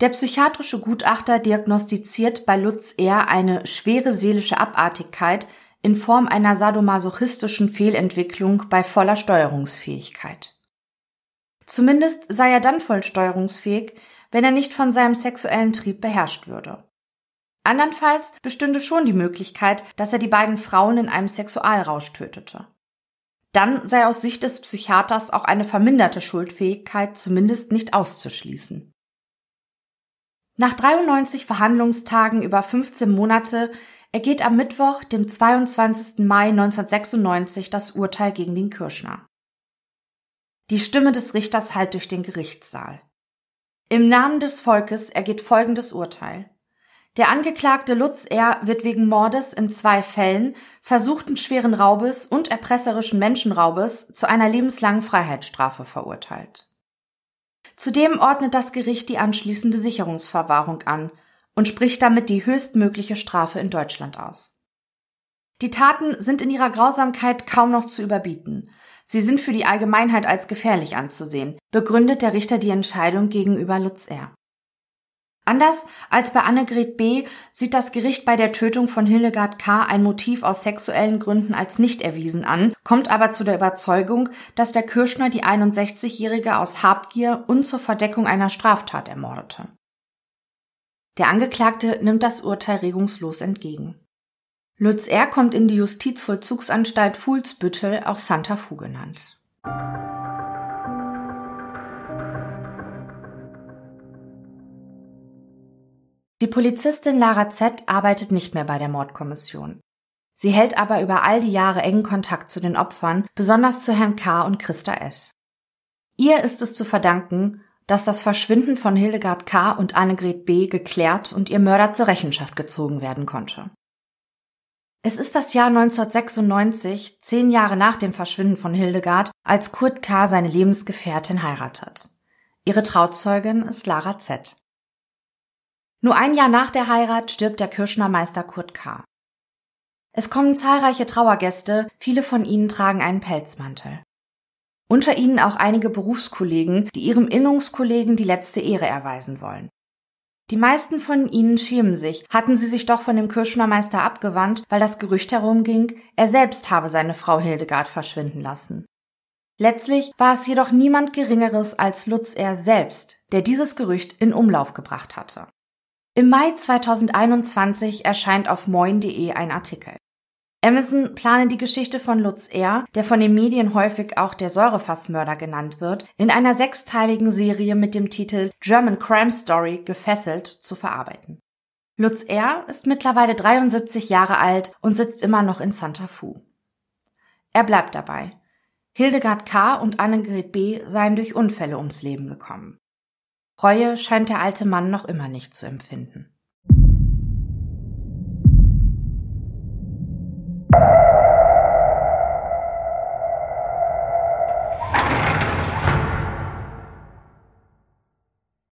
Speaker 1: Der psychiatrische Gutachter diagnostiziert bei Lutz R. eine schwere seelische Abartigkeit, in Form einer sadomasochistischen Fehlentwicklung bei voller Steuerungsfähigkeit. Zumindest sei er dann voll steuerungsfähig, wenn er nicht von seinem sexuellen Trieb beherrscht würde. Andernfalls bestünde schon die Möglichkeit, dass er die beiden Frauen in einem Sexualrausch tötete. Dann sei aus Sicht des Psychiaters auch eine verminderte Schuldfähigkeit zumindest nicht auszuschließen. Nach 93 Verhandlungstagen über 15 Monate ergeht am Mittwoch, dem 22. Mai 1996, das Urteil gegen den Kirschner. Die Stimme des Richters hallt durch den Gerichtssaal. Im Namen des Volkes ergeht folgendes Urteil. Der Angeklagte Lutz R. wird wegen Mordes in zwei Fällen, versuchten schweren Raubes und erpresserischen Menschenraubes zu einer lebenslangen Freiheitsstrafe verurteilt. Zudem ordnet das Gericht die anschließende Sicherungsverwahrung an und spricht damit die höchstmögliche Strafe in Deutschland aus. Die Taten sind in ihrer Grausamkeit kaum noch zu überbieten. Sie sind für die Allgemeinheit als gefährlich anzusehen, begründet der Richter die Entscheidung gegenüber Lutz R. Anders als bei Annegret B. sieht das Gericht bei der Tötung von Hildegard K. ein Motiv aus sexuellen Gründen als nicht erwiesen an, kommt aber zu der Überzeugung, dass der Kirschner die 61-Jährige aus Habgier und zur Verdeckung einer Straftat ermordete. Der Angeklagte nimmt das Urteil regungslos entgegen. Lutz R. kommt in die Justizvollzugsanstalt Fuhlsbüttel, auch Santa Fu genannt. Die Polizistin Lara Z arbeitet nicht mehr bei der Mordkommission. Sie hält aber über all die Jahre engen Kontakt zu den Opfern, besonders zu Herrn K. und Christa S. Ihr ist es zu verdanken, dass das Verschwinden von Hildegard K. und Annegret B. geklärt und ihr Mörder zur Rechenschaft gezogen werden konnte. Es ist das Jahr 1996, zehn Jahre nach dem Verschwinden von Hildegard, als Kurt K. seine Lebensgefährtin heiratet. Ihre Trauzeugin ist Lara Z. Nur ein Jahr nach der Heirat stirbt der Kirschner Meister Kurt K. Es kommen zahlreiche Trauergäste, viele von ihnen tragen einen Pelzmantel. Unter ihnen auch einige Berufskollegen, die ihrem Innungskollegen die letzte Ehre erweisen wollen. Die meisten von ihnen schämen sich, hatten sie sich doch von dem Kirschner Meister abgewandt, weil das Gerücht herumging, er selbst habe seine Frau Hildegard verschwinden lassen. Letztlich war es jedoch niemand Geringeres als Lutz er selbst, der dieses Gerücht in Umlauf gebracht hatte. Im Mai 2021 erscheint auf moin.de ein Artikel. Amazon plane die Geschichte von Lutz R., der von den Medien häufig auch der Säurefassmörder genannt wird, in einer sechsteiligen Serie mit dem Titel German Crime Story gefesselt zu verarbeiten. Lutz R. ist mittlerweile 73 Jahre alt und sitzt immer noch in Santa Fu. Er bleibt dabei. Hildegard K. und Annegret B. seien durch Unfälle ums Leben gekommen. Reue scheint der alte Mann noch immer nicht zu empfinden.